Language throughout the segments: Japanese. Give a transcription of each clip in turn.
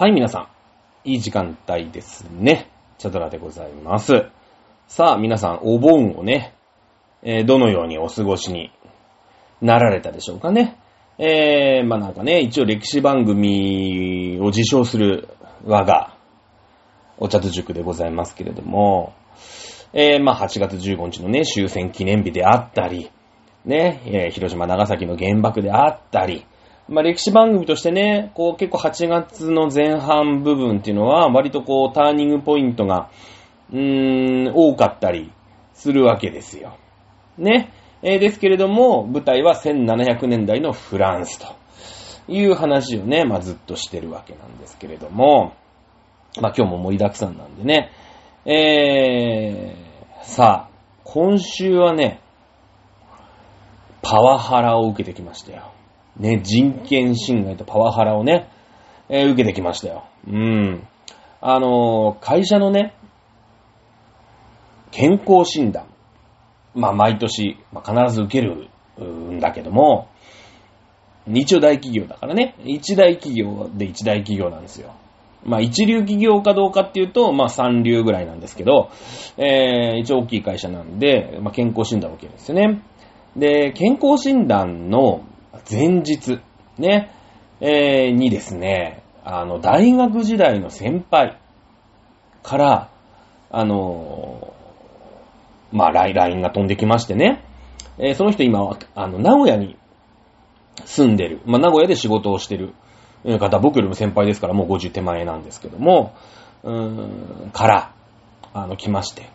はい、皆さん。いい時間帯ですね。チャドラでございます。さあ、皆さん、お盆をね、えーどのようにお過ごしになられたでしょうかね。えー、まあなんかね、一応歴史番組を自称する我が、お茶と塾でございますけれども、えー、まあ8月15日のね、終戦記念日であったり、ね、えー広島、長崎の原爆であったり、まあ歴史番組としてね、こう結構8月の前半部分っていうのは、割とこうターニングポイントが、うーん、多かったりするわけですよ。ね。えーですけれども、舞台は1700年代のフランスという話をね、まあずっとしてるわけなんですけれども、まあ今日も盛りだくさんなんでね、えー、さあ、今週はね、パワハラを受けてきましたよ。ね、人権侵害とパワハラをね、えー受けてきましたよ。うん。あのー会社のね、健康診断。まあ、毎年、まあ、必ず受けるんだけども、一応大企業だからね、一大企業で一大企業なんですよ。まあ、一流企業かどうかっていうと、まあ、三流ぐらいなんですけど、えー、一応大きい会社なんで、まあ、健康診断を受けるんですよね。で、健康診断の前日、ね、えーにですね、あの、大学時代の先輩から、あのーまあ、ライン LINE が飛んできましてね、えーその人今は、あの、名古屋に住んでる、まあ、名古屋で仕事をしてる方、僕よりも先輩ですから、もう50手前なんですけども、うーん、から、あの、来まして。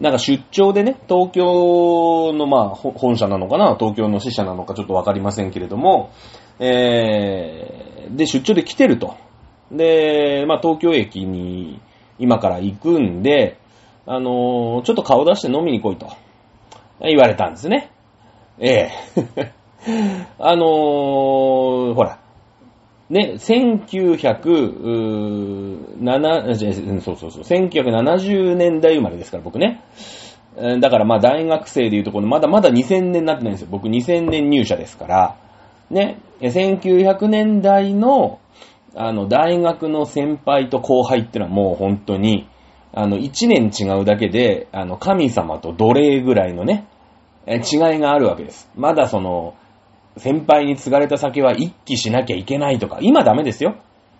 なんか出張でね、東京の、まあ、本社なのかな、東京の支社なのかちょっとわかりませんけれども、えー、で、出張で来てると。で、まあ、東京駅に今から行くんで、あのーちょっと顔出して飲みに来いと言われたんですね。ええ あのーほら、ね、1907、そうそうそう、1970年代生まれですから、僕ね。だからまあ大学生でいうところ、まだまだ2000年になってないんですよ。僕2000年入社ですから。ね、1900年代の、あの、大学の先輩と後輩ってのはもう本当に、あの、1年違うだけで、あの、神様と奴隷ぐらいのね、違いがあるわけです。まだその、先輩に継がれた酒は一気しなきゃいけないとか、今ダメですよ。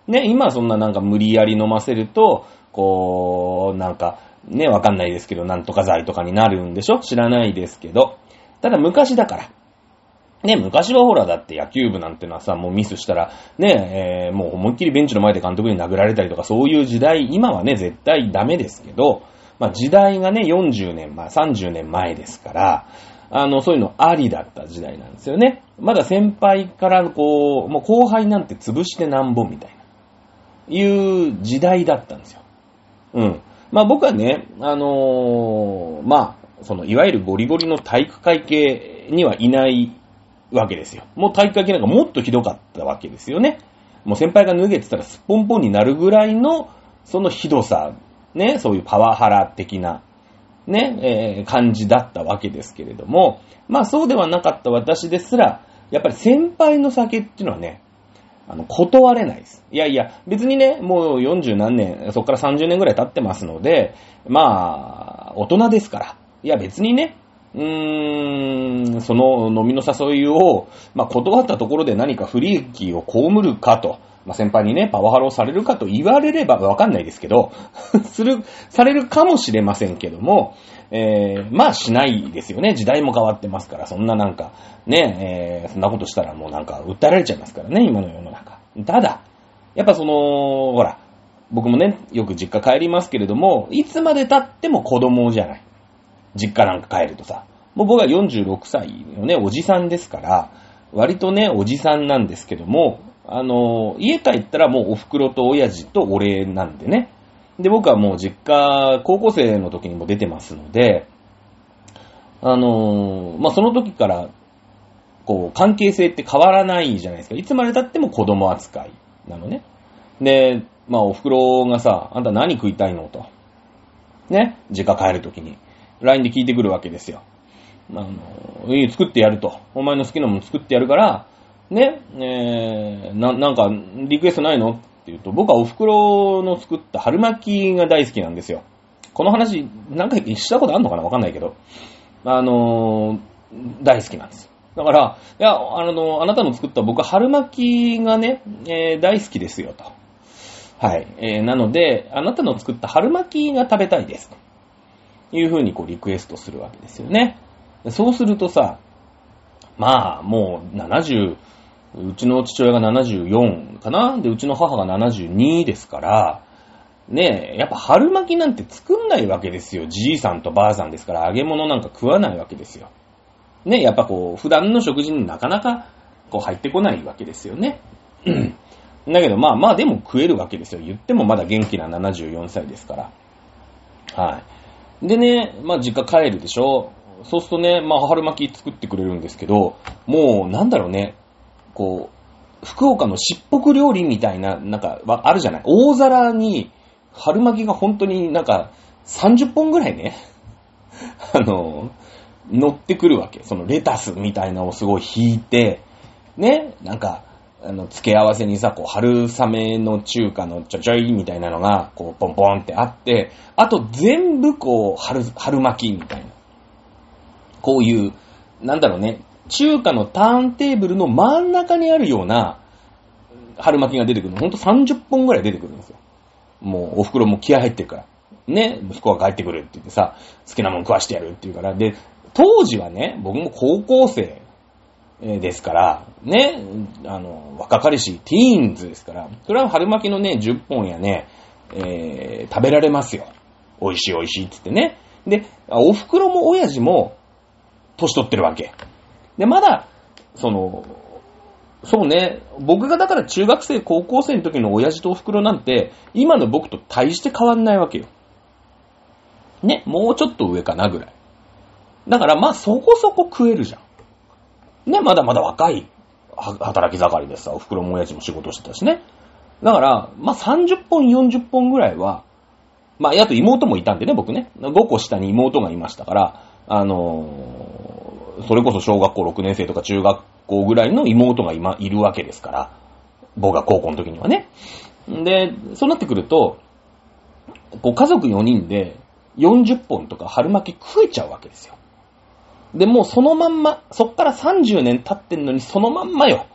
ね、今そんななんか無理やり飲ませると、こう、なんか、ね、わかんないですけど、なんとか剤とかになるんでしょ？知らないですけど。ただ昔だから。ね、昔はほら、だって野球部なんてのはさ、もうミスしたら、ね、えーもう思いっきりベンチの前で監督に殴られたりとか、そういう時代、今はね、絶対ダメですけど、まあ時代がね、40年、まあ30年前ですから、あの、そういうのありだった時代なんですよね。まだ先輩からこう、もう後輩なんて潰してなんぼみたいな、いう時代だったんですよ。うん。まあ僕はね、あのーまあ、その、いわゆるゴリゴリの体育会系にはいないわけですよ。もう体育会系なんかもっとひどかったわけですよね。もう先輩が脱げてたらすっぽんぽんになるぐらいの、そのひどさ、ね、そういうパワハラ的な、ね、えー感じだったわけですけれども、まあそうではなかった私ですら、やっぱり先輩の酒っていうのはね、あの、断れないです。いやいや、別にね、もう40何年、そこから30年ぐらい経ってますので、まあ、大人ですから。いや別にね、うーん、その飲みの誘いを、まあ、断ったところで何か不利益を被るかと、まあ、先輩にね、パワハラをされるかと言われればわかんないですけど、する、されるかもしれませんけども、えー、まあしないですよね。時代も変わってますから、そんななんか、ね、えー、そんなことしたらもうなんか訴えられちゃいますからね、今の世の中。ただ、やっぱその、ほら、僕もね、よく実家帰りますけれども、いつまで経っても子供じゃない。実家なんか帰るとさ。もう僕は46歳のね、おじさんですから、割とね、おじさんなんですけども、あの、家帰ったらもうお袋と親父と俺なんでね。で、僕はもう実家、高校生の時にも出てますので、あの、まあ、その時から、こう、関係性って変わらないじゃないですか。いつまで経っても子供扱いなのね。で、まあ、お袋がさ、あんた何食いたいのと。ね、実家帰る時に。LINE で聞いてくるわけですよ。あの、いい作ってやると。お前の好きなもの作ってやるから、ね、えー、な、なんか、リクエストないの？ってっていうと、僕はお袋の作った春巻きが大好きなんですよ。この話、何回かしたことあるのかな？わかんないけど。あのー、大好きなんです。だから、いや、あの、あなたの作った僕は春巻きがね、えー、大好きですよと。はい。えー、なので、あなたの作った春巻きが食べたいです。というふうにこうリクエストするわけですよね。そうするとさ、まあ、もう70、うちの父親が74かな？で、うちの母が72ですから、ねえ、やっぱ春巻きなんて作んないわけですよ。じいさんとばあさんですから揚げ物なんか食わないわけですよ。ねえ、やっぱこう、普段の食事になかなかこう入ってこないわけですよね。だけどまあまあでも食えるわけですよ。言ってもまだ元気な74歳ですから。はい。でね、まあ実家帰るでしょ？そうするとね、まあ春巻き作ってくれるんですけど、もうなんだろうね、こう、福岡のしっぽく料理みたいな、なんか、あるじゃない？大皿に春巻きが本当になんか30本ぐらいね、あの、乗ってくるわけ。そのレタスみたいなのをすごい引いて、ね、なんか、あの、付け合わせにさ、こう、春雨の中華のちょちょいみたいなのが、こう、ポンポンってあって、あと全部こう、春、春巻きみたいな。こういう、なんだろうね、中華のターンテーブルの真ん中にあるような、春巻きが出てくるの。ほんと30本ぐらい出てくるんですよ。もう、お袋も気合入ってるから。ね、息子が帰ってくるって言ってさ、好きなもん食わしてやるって言うから。で、当時はね、僕も高校生ですから、ね、あの、若かりし、ティーンズですから、それは春巻きのね、10本やね、えー、食べられますよ。美味しい美味しいって言ってね。で、お袋も親父も、年取ってるわけ。で、まだ、その、そうね、僕がだから中学生、高校生の時の親父とお袋なんて、今の僕と大して変わんないわけよ。ね、もうちょっと上かなぐらい。だからまあそこそこ食えるじゃん。ね、まだまだ若い働き盛りでさ、お袋も親父も仕事してたしね。だから、まあ30本、40本ぐらいは、まあ、あと妹もいたんでね、僕ね。5個下に妹がいましたから、あの、それこそ小学校6年生とか中学校ぐらいの妹が今、いるわけですから。僕が高校の時にはね。で、そうなってくると、こう家族4人で40本とか春巻き食えちゃうわけですよ。で、もうそのまんま、そっから30年経ってんのにそのまんまよ。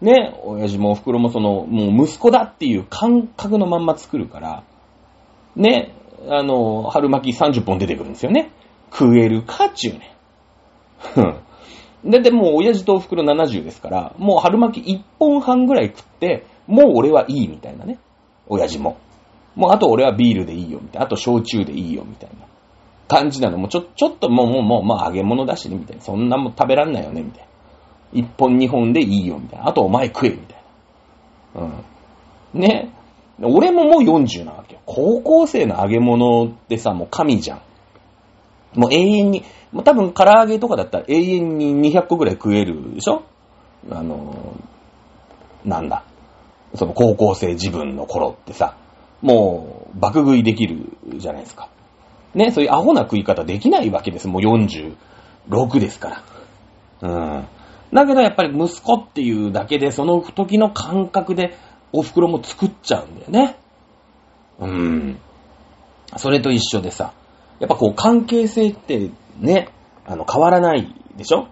ね、親父もお袋もその、もう息子だっていう感覚のまんま作るから、ね、あの、春巻き30本出てくるんですよね。食えるかっちゅうね。で、で、もう親父とお袋70ですから、もう春巻き1本半ぐらい食って、もう俺はいいみたいなね。親父も。もうあと俺はビールでいいよみたいな。あと焼酎でいいよみたいな。感じなの。もうちょ、ちょっともう、もう、もう、まあ揚げ物だしね、みたいな。そんなもん食べらんないよね、みたいな。一本二本でいいよ、みたいな。あとお前食え、みたいな。うん。ね。俺ももう40なわけよ。高校生の揚げ物ってさ、もう神じゃん。もう永遠に、多分唐揚げとかだったら永遠に200個ぐらい食えるでしょ？あのなんだ？その高校生自分の頃ってさ、もう爆食いできるじゃないですか。ね、そういうアホな食い方できないわけです。もう46ですから。うん。だけどやっぱり息子っていうだけで、その時の感覚でお袋も作っちゃうんだよね。うん。それと一緒でさ、やっぱこう関係性ってね、あの変わらないでしょ？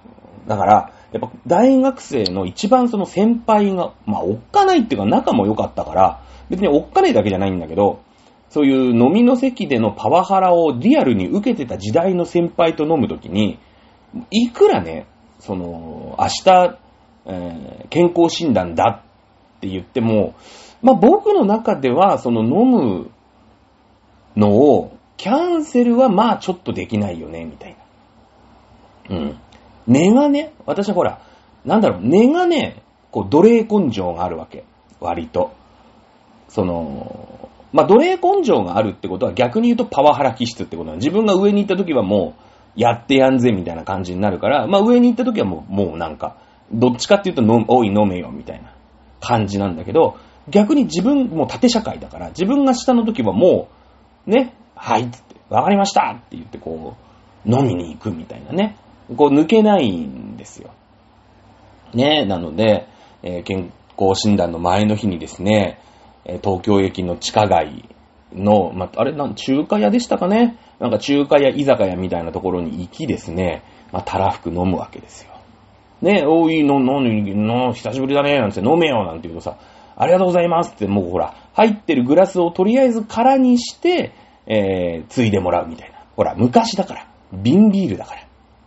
だから、やっぱ大学生の一番その先輩が、まあおっかないっていうか仲も良かったから、別におっかないだけじゃないんだけど、そういう飲みの席でのパワハラをリアルに受けてた時代の先輩と飲むときに、いくらね、その、明日、えー、健康診断だって言っても、まあ僕の中では、その飲むのを、キャンセルはまあちょっとできないよね、みたいな。うん。根がね、私はほら、なんだろう、根がね、こう、奴隷根性があるわけ。割と。その、まあ、奴隷根性があるってことは逆に言うとパワハラ気質ってことなの自分が上に行った時はもう、やってやんぜみたいな感じになるから、まあ、上に行った時はもう、もうなんか、どっちかっていうと飲、おい飲めよみたいな感じなんだけど、逆に自分、もう縦社会だから、自分が下の時はもう、ね、はいつって、わかりましたって言ってこう、飲みに行くみたいなね。こう抜けないんですよ。ね、なので、えー、健康診断の前の日にですね、東京駅の地下街の、まあ、あれ、なん、中華屋でしたかねなんか中華屋、居酒屋みたいなところに行きですね、まあ、たらふく飲むわけですよ。ね、おい、の、の、の、久しぶりだね、なんて飲めよ、なんて言うとさ、ありがとうございますって、もうほら、入ってるグラスをとりあえず空にして、えー、ついでもらうみたいな。ほら、昔だから。瓶ビールだから。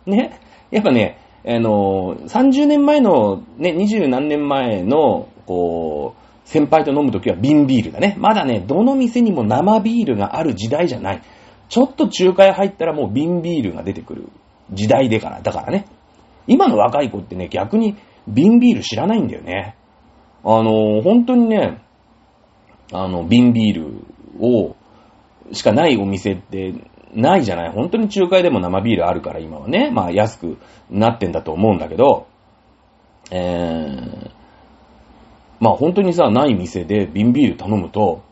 ね。やっぱね、あのー、30年前の、ね、20何年前の、こう、先輩と飲むときは瓶ビールだね。まだね、どの店にも生ビールがある時代じゃない。ちょっと中華屋入ったらもう瓶ビールが出てくる時代でから、だからね。今の若い子ってね、逆に瓶ビール知らないんだよね。あの、本当にね、あの、瓶ビールを、しかないお店ってないじゃない本当に中華屋でも生ビールあるから今はね、まあ安くなってんだと思うんだけど、えー、まあ本当にさ、ない店で瓶ビール頼むと、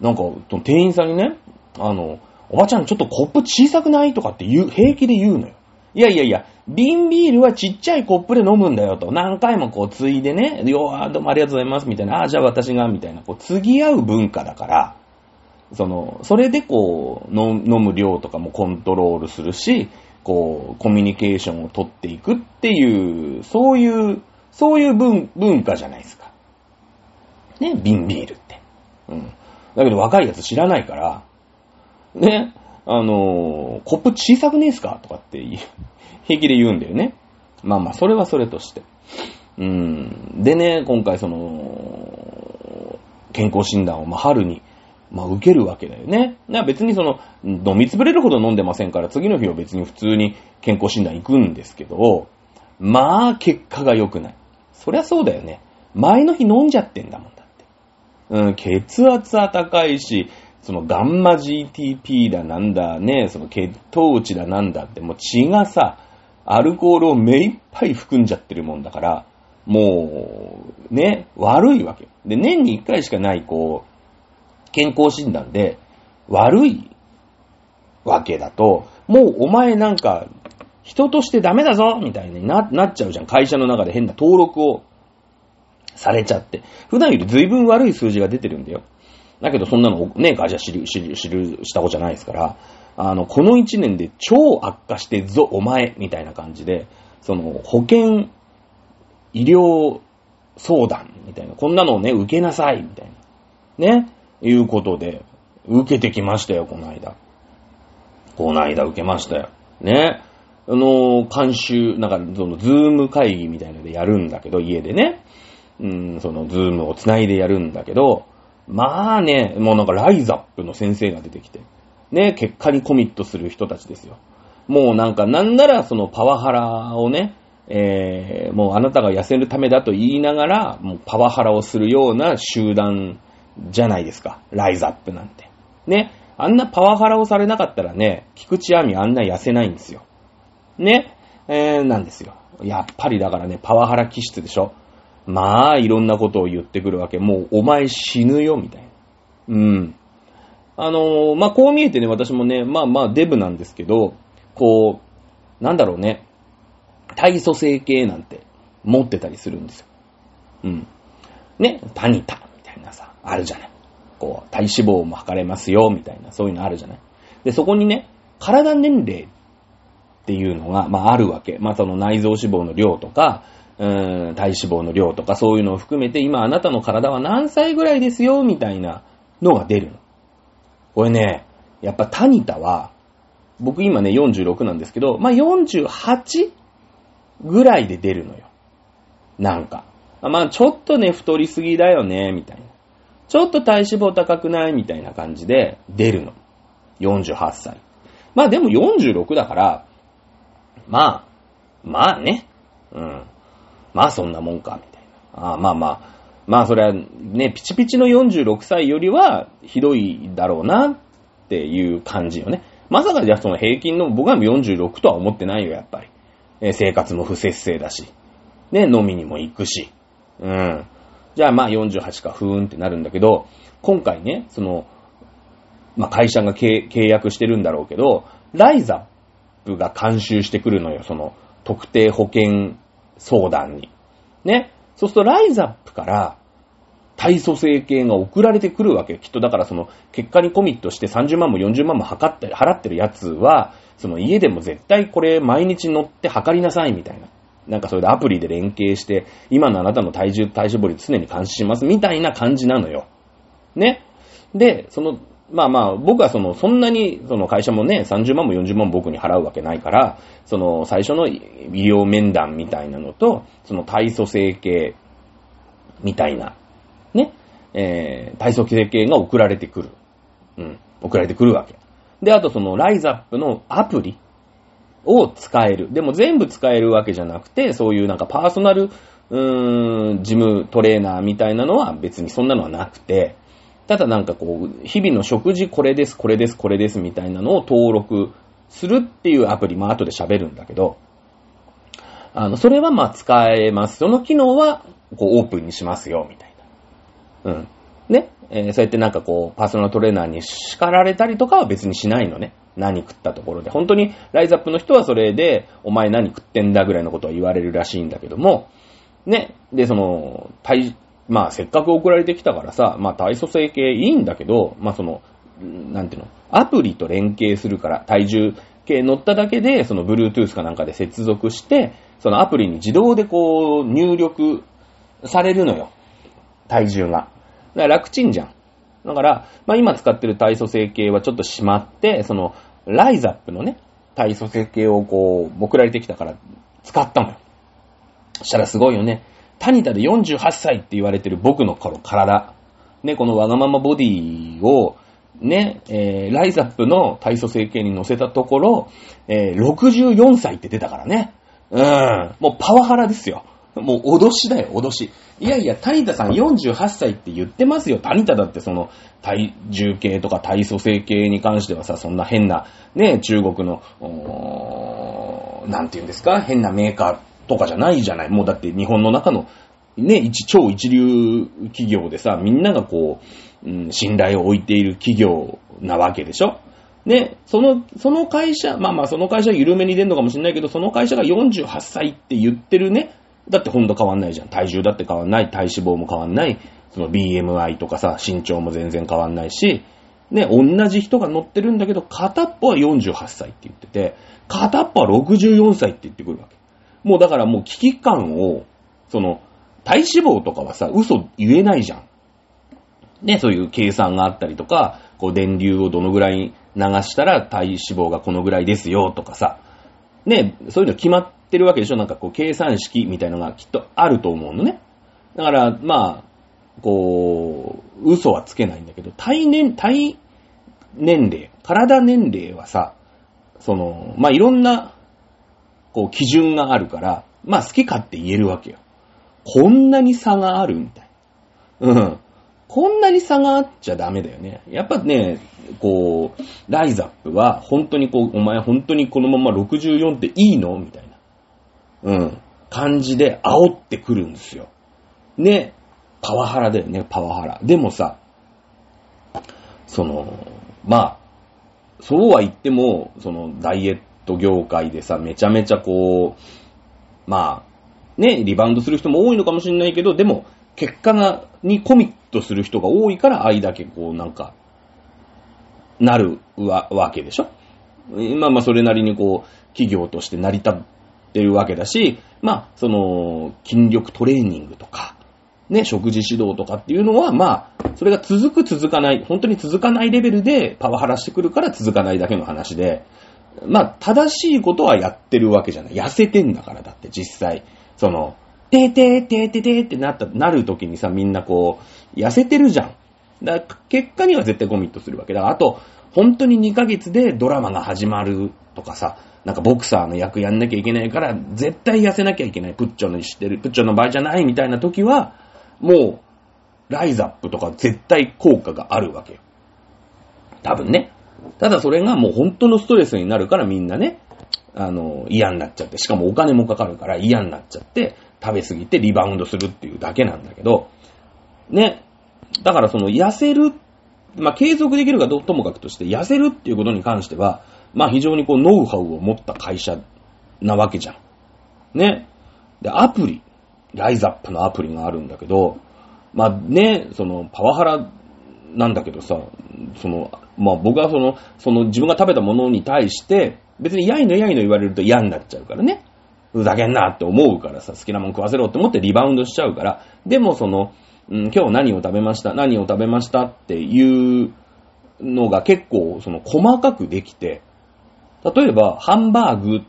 なんか、店員さんにね、あの、おばちゃんちょっとコップ小さくないとかって言う、平気で言うのよ。いやいやいや、瓶ビールはちっちゃいコップで飲むんだよと。何回もこう、ついでね、よー、どうもありがとうございます、みたいな。あ、じゃあ私が、みたいな。こう、継ぎ合う文化だから、その、それでこう、飲む量とかもコントロールするし、こう、コミュニケーションを取っていくっていう、そういう、そういう文文化じゃないですか。ね、瓶ビールって。うん。だけど若いやつ知らないから、ね、あのーコップ小さくねえすかとかって平気で言うんだよね。まあまあ、それはそれとして。うん。でね、今回その、健康診断をまあ春に、まあ受けるわけだよね。な別にその、飲みつぶれるほど飲んでませんから、次の日は別に普通に健康診断行くんですけど、まあ結果が良くない。そりゃそうだよね。前の日飲んじゃってんだもんだって。うん、血圧は高いし、そのガンマ GTP だなんだね、その血糖値だなんだって、もう血がさ、アルコールを目いっぱい含んじゃってるもんだから、もう、ね、悪いわけ。で、年に一回しかない、こう、健康診断で、悪いわけだと、もうお前なんか、人としてダメだぞみたいにななっちゃうじゃん。会社の中で変な登録をされちゃって。普段より随分悪い数字が出てるんだよ。だけどそんなのね、会社知る、知る、知る、したことじゃないですから、あの、この一年で超悪化してぞ、お前みたいな感じで、その、保険、医療相談みたいな、こんなのをね、受けなさいみたいな。ね、いうことで、受けてきましたよ、この間。この間受けましたよ。ね。あの、監修、なんか、その、ズーム会議みたいのでやるんだけど、家でね。うん、その、ズームをつないでやるんだけど、まあね、もうなんか、ライザップの先生が出てきて、ね、結果にコミットする人たちですよ。もうなんか、なんなら、その、パワハラをね、えー、もうあなたが痩せるためだと言いながら、もうパワハラをするような集団じゃないですか。ライザップなんて。ね。あんなパワハラをされなかったらね、菊池亜美あんな痩せないんですよ。ね。えー、なんですよ。やっぱりだからね、パワハラ気質でしょ。まあ、いろんなことを言ってくるわけ。もう、お前死ぬよ、みたいな。うん。あのーまあ、こう見えてね、私もね、まあまあ、デブなんですけど、こう、なんだろうね、体組成計なんて持ってたりするんですよ。うん。ね、タニタたいなさ、あるじゃない。こう、体脂肪も測れますよ、みたいな、そういうのあるじゃない。で、そこにね、体年齢っていうのが、まああるわけ。まあその内臓脂肪の量とか、うーん、体脂肪の量とかそういうのを含めて、今あなたの体は何歳ぐらいですよ、みたいなのが出るの。これね、やっぱタニタは、僕今ね46なんですけど、まあ 48? ぐらいで出るのよ。なんか。まあちょっとね、太りすぎだよね、みたいな。ちょっと体脂肪高くないみたいな感じで出るの。48歳。まあでも46だから、まあ、まあね。うん。まあそんなもんか、みたいな。ああまあまあ、まあそれはね、ピチピチの46歳よりはひどいだろうなっていう感じよね。まさかじゃあその平均の、僕は46とは思ってないよ、やっぱり。え生活も不節制だし。ね、飲みにも行くし。うん。じゃあまあ48か、ふーんってなるんだけど、今回ね、その、まあ会社が契約してるんだろうけど、ライザップが監修してくるのよ、その、特定保険相談に。ね。そうするとライザップから、体組成計が送られてくるわけよ。きっとだからその、結果にコミットして30万も40万も払って、払ってるやつは、その家でも絶対これ毎日乗って測りなさいみたいな。なんかそれでアプリで連携して、今のあなたの体重、体脂肪率常に監視しますみたいな感じなのよ。ね。で、その、まあまあ、僕はその、そんなに、その会社もね、30万も40万も僕に払うわけないから、その、最初の医療面談みたいなのと、その体組成計みたいな、ね、えー、体組成計が送られてくる。うん、送られてくるわけ。で、あとその、ライザップのアプリを使える。でも全部使えるわけじゃなくて、そういうなんかパーソナル、うーん、ジムトレーナーみたいなのは別にそんなのはなくて、ただなんかこう、日々の食事これです、これです、これですみたいなのを登録するっていうアプリ、まあ後で喋るんだけど、あの、それはまあ使えます。その機能は、こう、オープンにしますよ、みたいな。うん。ね？えー、そうやってなんかこう、パーソナルトレーナーに叱られたりとかは別にしないのね。何食ったところで。本当に、ライズアップの人はそれで、お前何食ってんだぐらいのことは言われるらしいんだけども、ね。で、その、体、まあ、せっかく送られてきたからさ、まあ、体組成計いいんだけど、まあ、その、なんていうの、アプリと連携するから、体重計乗っただけで、その Bluetooth かなんかで接続して、そのアプリに自動でこう、入力されるのよ。体重が。だから楽ちんじゃん。だから、まあ、今使ってる体組成計はちょっとしまって、その、ライザップのね、体組成計をこう、送られてきたから使ったのよ。したらすごいよね。タニタで48歳って言われてる僕の頃、体。ね、このわがままボディを、ね、えー、ライザップの体組成計に乗せたところ、えー、64歳って出たからね。うん。もうパワハラですよ。もう脅しだよ、脅し。いやいや、タニタさん48歳って言ってますよ。タニタだってその、体重計とか体組成計に関してはさ、そんな変な、ね、中国の、なんて言うんですか？変なメーカーとかじゃないじゃない。もうだって日本の中の、ね、一、超一流企業でさ、みんながこう、うん、信頼を置いている企業なわけでしょ？ね、その、その会社、まあまあその会社緩めに出るのかもしれないけど、その会社が48歳って言ってるね、だってほんと変わんないじゃん。体重だって変わんない、体脂肪も変わんない、その BMI とかさ、身長も全然変わんないし、ね、同じ人が乗ってるんだけど、片っぽは48歳って言ってて、片っぽは64歳って言ってくるわけ。もうだからもう危機感を、その、体脂肪とかはさ、嘘言えないじゃん。ね、そういう計算があったりとか、こう電流をどのぐらい流したら体脂肪がこのぐらいですよとかさ、ね、そういうの決まっててるわけでしょ？なんかこう計算式みたいのがきっとあると思うのね。だから、まあ、こう、嘘はつけないんだけど、体年、体年齢、体年齢はさ、その、まあ、いろんなこう、基準があるから、まあ好き勝手言えるわけよ。こんなに差があるみたいな。うん。こんなに差があっちゃダメだよね。やっぱね、こう、ライザップは、本当にこう、お前本当にこのまま64っていいの？みたいな。うん。感じで煽ってくるんですよ。ね。パワハラだよね、パワハラ。でもさ、その、まあ、そうは言っても、その、ダイエット業界でさ、めちゃめちゃこう、まあ、ね、リバウンドする人も多いのかもしれないけど、でも、結果が、にコミットする人が多いから、あいだけこう、なんか、なるわ、わけでしょまあまあ、それなりにこう、企業として成り立っってるわけだし、まあ、その、筋力トレーニングとか、ね、食事指導とかっていうのは、まあ、それが続く続かない、本当に続かないレベルでパワハラしてくるから続かないだけの話で、まあ、正しいことはやってるわけじゃない。痩せてんだから、だって実際。その、てーてーてーてーてーってなった、なるときにさ、みんなこう、痩せてるじゃん。だから結果には絶対コミットするわけだ。あと、本当に2ヶ月でドラマが始まるとかさ、なんかボクサーの役やんなきゃいけないから、絶対痩せなきゃいけない。プッチョの知ってる、プッチョの場合じゃないみたいな時は、もう、ライザップとか絶対効果があるわけよ。多分ね。ただそれがもう本当のストレスになるからみんなね、あの、嫌になっちゃって、しかもお金もかかるから嫌になっちゃって、食べ過ぎてリバウンドするっていうだけなんだけど、ね、だからその痩せるっ、まあ、継続できるかどうともかくとして、痩せるっていうことに関しては、まあ、非常にこう、ノウハウを持った会社なわけじゃん。ね。で、アプリ、ライザップのアプリがあるんだけど、まあね、その、パワハラなんだけどさ、その、まあ僕はその、その自分が食べたものに対して、別にやいのやいの言われると嫌になっちゃうからね。ふざけんなって思うからさ、好きなもん食わせろって思ってリバウンドしちゃうから、でもその、うん、今日何を食べました何を食べましたっていうのが結構その細かくできて、例えばハンバーグっ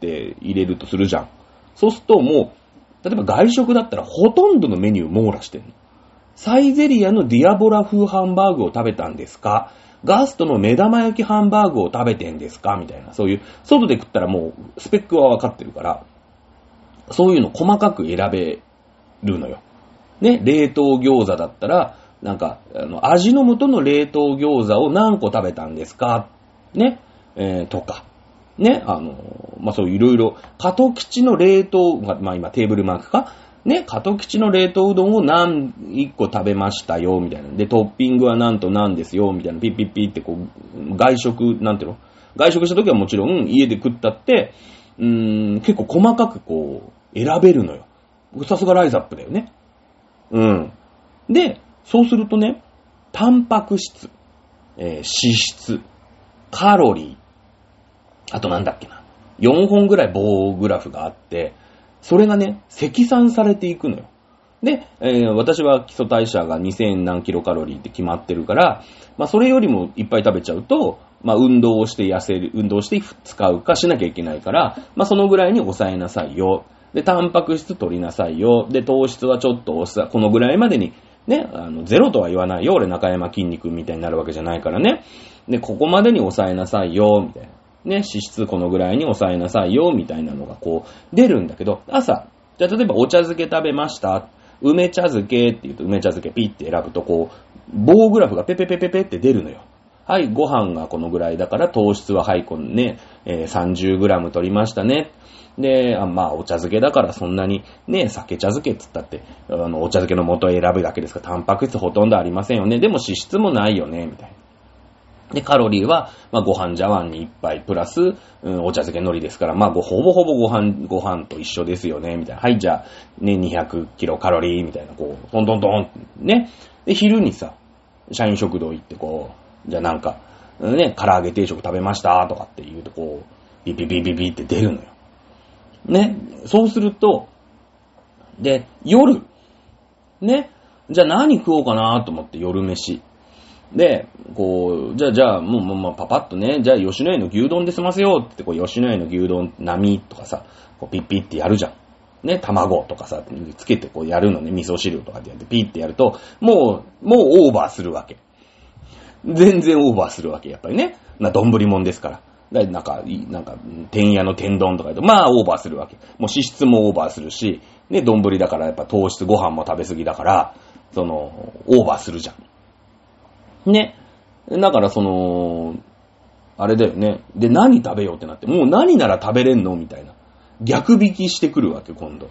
て入れるとするじゃん。そうするともう、例えば外食だったらほとんどのメニュー網羅してんの。サイゼリアのディアボラ風ハンバーグを食べたんですか？ガストの目玉焼きハンバーグを食べてんですか？みたいな、そういう、外で食ったらもうスペックは分かってるから、そういうの細かく選べるのよ。ね、冷凍餃子だったら、なんか、あの、味の素の冷凍餃子を何個食べたんですか？ね、えー、とか。ね、あの、まあ、そういろいろ、加藤吉の冷凍、まあ、今テーブルマークか？ね、加藤吉の冷凍うどんを何、一個食べましたよ、みたいな。で、トッピングはなんと何ですよ、みたいな。ピッピッピッってこう、外食、なんていうの？外食した時はもちろん家で食ったって、うーん、結構細かくこう、選べるのよ。さすがライズアップだよね。うん。で、そうするとね、タンパク質、えー、脂質、カロリー、あとなんだっけな。4本ぐらい棒グラフがあって、それがね、積算されていくのよ。で、えー、私は基礎代謝が2000何キロカロリーって決まってるから、まあそれよりもいっぱい食べちゃうと、まあ運動をして痩せる、運動して使うかしなきゃいけないから、まあそのぐらいに抑えなさいよ。で、タンパク質取りなさいよ。で、糖質はちょっと押す、このぐらいまでに、ね、あの、ゼロとは言わないよ。俺中山筋肉みたいになるわけじゃないからね。で、ここまでに抑えなさいよ、みたいな。ね、脂質このぐらいに抑えなさいよ、みたいなのがこう、出るんだけど、朝、じゃあ例えばお茶漬け食べました。梅茶漬けって言うと梅茶漬けピッて選ぶとこう、棒グラフがペペペペペって出るのよ。はい、ご飯がこのぐらいだから糖質ははい、このね、えー、30g 取りましたね。で、あまあ、お茶漬けだからそんなに、ね、酒茶漬けっつったって、あの、お茶漬けの元を選ぶだけですから、タンパク質ほとんどありませんよね。でも脂質もないよね、みたいな。で、カロリーは、まあ、ご飯茶碗に一杯プラス、うん、お茶漬け海苔ですから、まあ、ほぼほぼご飯、ご飯と一緒ですよね、みたいな。はい、じゃあ、ね、200キロカロリー、みたいな、こう、トントントン、ね。で、昼にさ、社員食堂行ってこう、じゃあなんか、ね、唐揚げ定食食べました、とかって言うと、こう、ビビビビビって出るのよ。ね。そうすると、で、夜、ね。じゃあ何食おうかなと思って夜飯。で、こう、じゃあ、じゃあ、もう、もう、まあ、パパッとね、じゃあ、吉野家の牛丼で済ませようって、こう、吉野家の牛丼並とかさ、こう、ピッピッってやるじゃん。ね、卵とかさ、つけてこうやるのね、味噌汁とかでやってピッってやると、もう、もうオーバーするわけ。全然オーバーするわけ、やっぱりね。な、丼もんですから。なんか、なんか、天屋の天丼とか言うと、まあ、オーバーするわけ。もう脂質もオーバーするし、ね、丼だからやっぱ糖質ご飯も食べ過ぎだから、その、オーバーするじゃん。ね。だからその、あれだよね。で、何食べようってなって、もう何なら食べれんのみたいな。逆引きしてくるわけ、今度。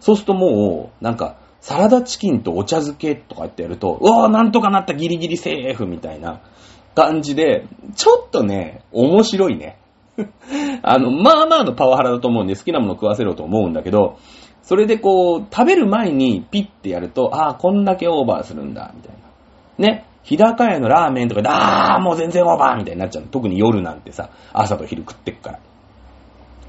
そうするともう、なんか、サラダチキンとお茶漬けとかってやると、うわーなんとかなったギリギリセーフみたいな感じで、ちょっとね、面白いね。あの、まあまあのパワハラだと思うんで好きなもの食わせろと思うんだけど、それでこう、食べる前にピッてやると、ああ、こんだけオーバーするんだ、みたいな。ね。日高屋のラーメンとかで、ああ、もう全然オーバーみたいになっちゃう。特に夜なんてさ、朝と昼食ってっから。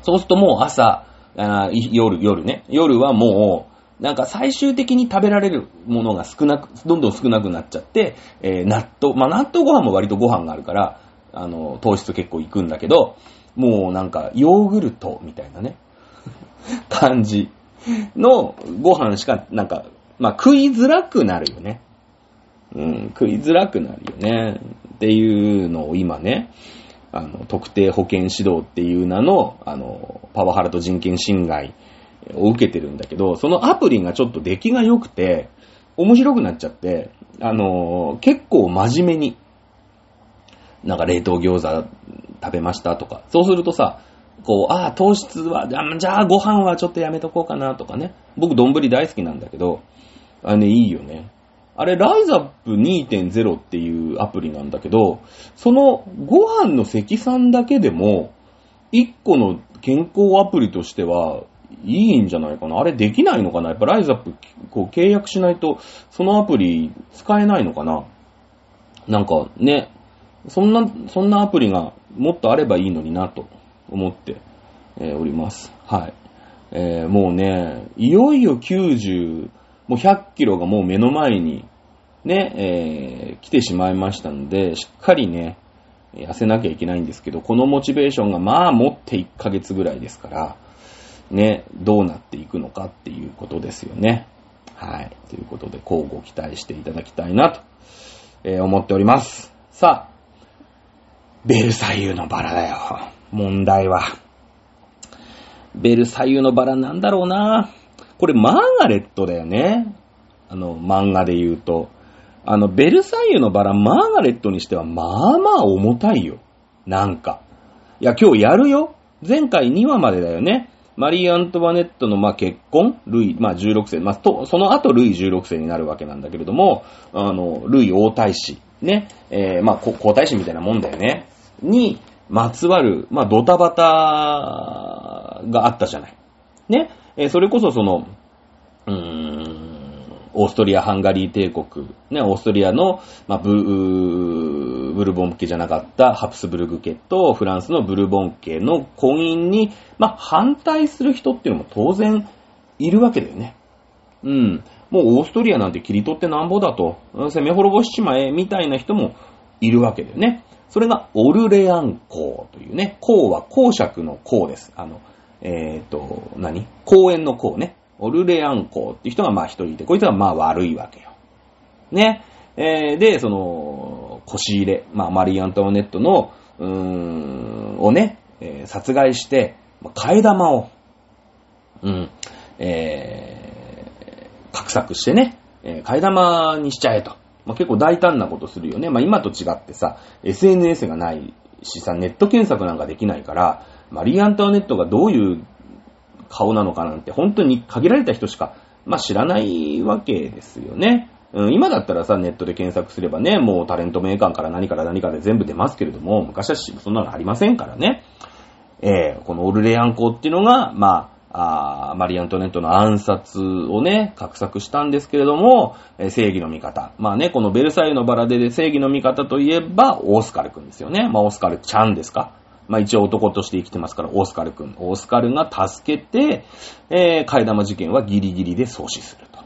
そうするともう朝、夜、夜ね。夜はもう、なんか最終的に食べられるものが少なく、どんどん少なくなっちゃって、えー、納豆、まあ、納豆ご飯も割とご飯があるから、あの、糖質結構いくんだけど、もうなんか、ヨーグルトみたいなね、感じのご飯しか、なんか、まあ、食いづらくなるよね。うん、食いづらくなるよね。っていうのを今ね、あの、特定保健指導っていう名の、あの、パワハラと人権侵害を受けてるんだけど、そのアプリがちょっと出来が良くて、面白くなっちゃって、あの、結構真面目に、なんか冷凍餃子食べましたとか、そうするとさ、こう、ああ、糖質は、じゃあご飯はちょっとやめとこうかなとかね。僕、丼大好きなんだけど、あれね、いいよね。あれ、ライザップ2.0っていうアプリなんだけど、そのご飯の積算だけでも、1個の健康アプリとしては、いいんじゃないかな？あれできないのかな？やっぱライズアップ、こう契約しないと、そのアプリ使えないのかな？なんかね、そんな、そんなアプリがもっとあればいいのになと思って、え、おります。はい。えー、もうね、いよいよ90、もう100キロがもう目の前にね、えー、来てしまいましたので、しっかりね、痩せなきゃいけないんですけど、このモチベーションがまあ持って1ヶ月ぐらいですから、ね、どうなっていくのかっていうことですよね。はい。ということで、交互期待していただきたいなと、えー、思っております。さあ、ベルサイユのバラだよ。問題は。ベルサイユのバラなんだろうな。これマーガレットだよね。あの、漫画で言うと。あの、ベルサイユのバラ、マーガレットにしては、まあまあ重たいよ。なんか。いや、今日やるよ。前回2話までだよね。マリー・アントワネットの、まあ、結婚、ルイ、まあ、16世、まあ、と、その後、ルイ16世になるわけなんだけれども、あの、ルイ王太子、ね、えー、まあ、皇太子みたいなもんだよね。に、まつわる、まあ、ドタバタがあったじゃない。ね、えー、それこそその、うーん、オーストリア・ハンガリー帝国、ね、オーストリアの、まあ、ブ、ブルボン家じゃなかったハプスブルグ家とフランスのブルボン家の婚姻に、まあ、反対する人っていうのも当然いるわけだよね。うん。もうオーストリアなんて切り取ってなんぼだと、攻め滅ぼしちまえ、みたいな人もいるわけだよね。それがオルレアン公というね、公は公爵の公です。あの、えっ、ー、と、何？公園の公ね。オルレアン公っていう人がまあ一人いて、こいつはまあ悪いわけよ。ね。えー、で、その、腰入れ、まあマリー・アントワネットの、うーん、をね、えー、殺害して、替え玉を、うん、えー、画策してね、え、替え玉にしちゃえと。まあ、結構大胆なことするよね。まあ、今と違ってさ、SNS がないしさ、ネット検索なんかできないから、マリー・アントワネットがどういう顔なのかなんて本当に限られた人しか、まあ、知らないわけですよね。うん、今だったらさ、ネットで検索すればね、もうタレント名鑑から何から何から全部出ますけれども、昔はそんなのありませんからね。えー、このオルレアン公っていうのが、まあ、あマリー・アントネットの暗殺をね、画策したんですけれども、えー、正義の味方。まあね、このベルサイユのバラで正義の味方といえば、オスカル君ですよね。まあ、オスカルちゃんですかまあ一応男として生きてますから、オスカル君。オスカルが助けて、えー、替え玉事件はギリギリで阻止すると。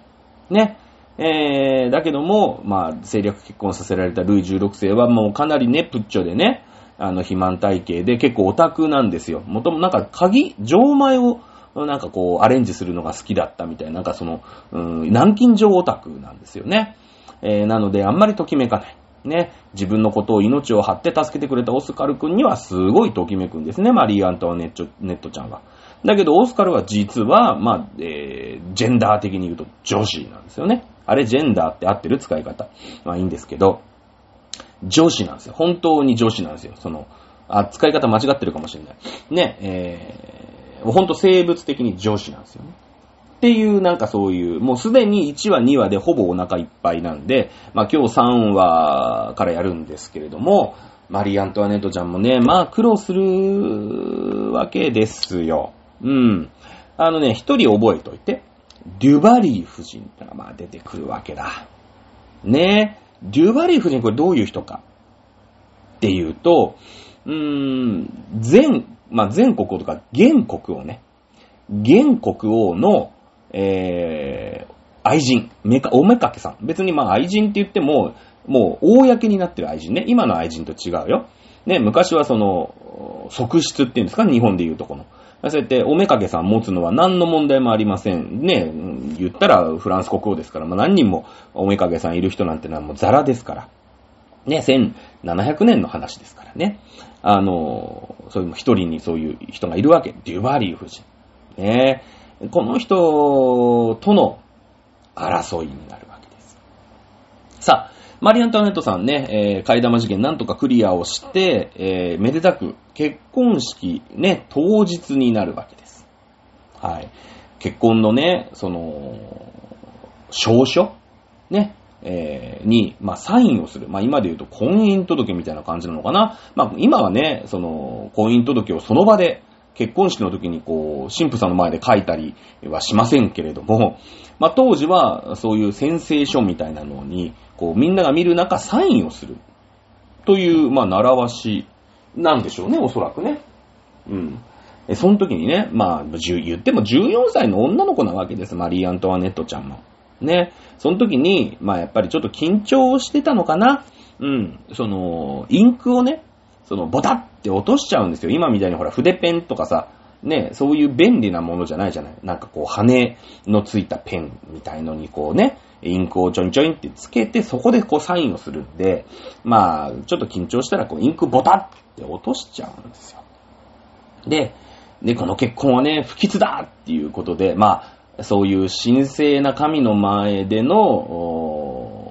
ね。えー、だけども、まあ、政略結婚させられたルイ16世はもうかなりね、プッチョでね、あの、肥満体型で結構オタクなんですよ。もともなんか鍵、錠前を、なんかこう、アレンジするのが好きだったみたいな、なんかその、うん、南京錠オタクなんですよね。えー、なので、あんまりときめかない。ね、自分のことを命を張って助けてくれたオスカル君にはすごいときめくんですね、マリー・アントワネッネットちゃんは。だけど、オスカルは実は、まあ、えー、ジェンダー的に言うと女子なんですよね。あれ、ジェンダーって合ってる使い方。まあいいんですけど、女子なんですよ。本当に女子なんですよ。その、あ、使い方間違ってるかもしれない。ね、えー、ほんと生物的に女子なんですよね。っていうなんかそういう、もうすでに1話2話でほぼお腹いっぱいなんで、まあ今日3話からやるんですけれども、マリー・アントワネットちゃんもね、まあ苦労するわけですよ。うん。あのね、一人覚えといて。デュバリー夫人ってのがまあ出てくるわけだ。ねえデュバリー夫人これどういう人かっていうと、うーん、全、まあ全国とか現国王ね。現国王のえー、愛人、めか、おめかけさん。別にまあ愛人って言っても、もう、公になってる愛人ね。今の愛人と違うよ。ね、昔はその、側室っていうんですか？日本で言うとこの。そうやって、おめかけさん持つのは何の問題もありません。ね、言ったらフランス国王ですから、まあ何人もおめかけさんいる人なんてのはもうザラですから。ね、1700年の話ですからね。あの、そういう一人にそういう人がいるわけ。デュバリー夫人。ねこの人との争いになるわけです。さあ、マリアントワネットさんね、えー、替え玉事件なんとかクリアをして、えー、めでたく結婚式ね、当日になるわけです。はい。結婚のね、その、証書ね、えー、に、まあ、サインをする。まあ、今で言うと婚姻届みたいな感じなのかな。まあ、今はね、その、婚姻届をその場で結婚式の時にこう、神父さんの前で書いたりはしませんけれども、まあ当時はそういう宣誓書みたいなのに、こうみんなが見る中サインをする。という、まあ習わしなんでしょうね、おそらくね。うん。えその時にね、まあ、言っても14歳の女の子なわけです、マリー・アントワネットちゃんも。ね。その時に、まあやっぱりちょっと緊張してたのかな。うん。その、インクをね、その、ボタって落としちゃうんですよ。今みたいにほら、筆ペンとかさ、ね、そういう便利なものじゃないじゃない？なんかこう、羽のついたペンみたいのにこうね、インクをちょんちょんってつけて、そこでこうサインをするんで、まあ、ちょっと緊張したらこう、インクボタって落としちゃうんですよ。で、で、この結婚はね、不吉だっていうことで、まあ、そういう神聖な神の前での、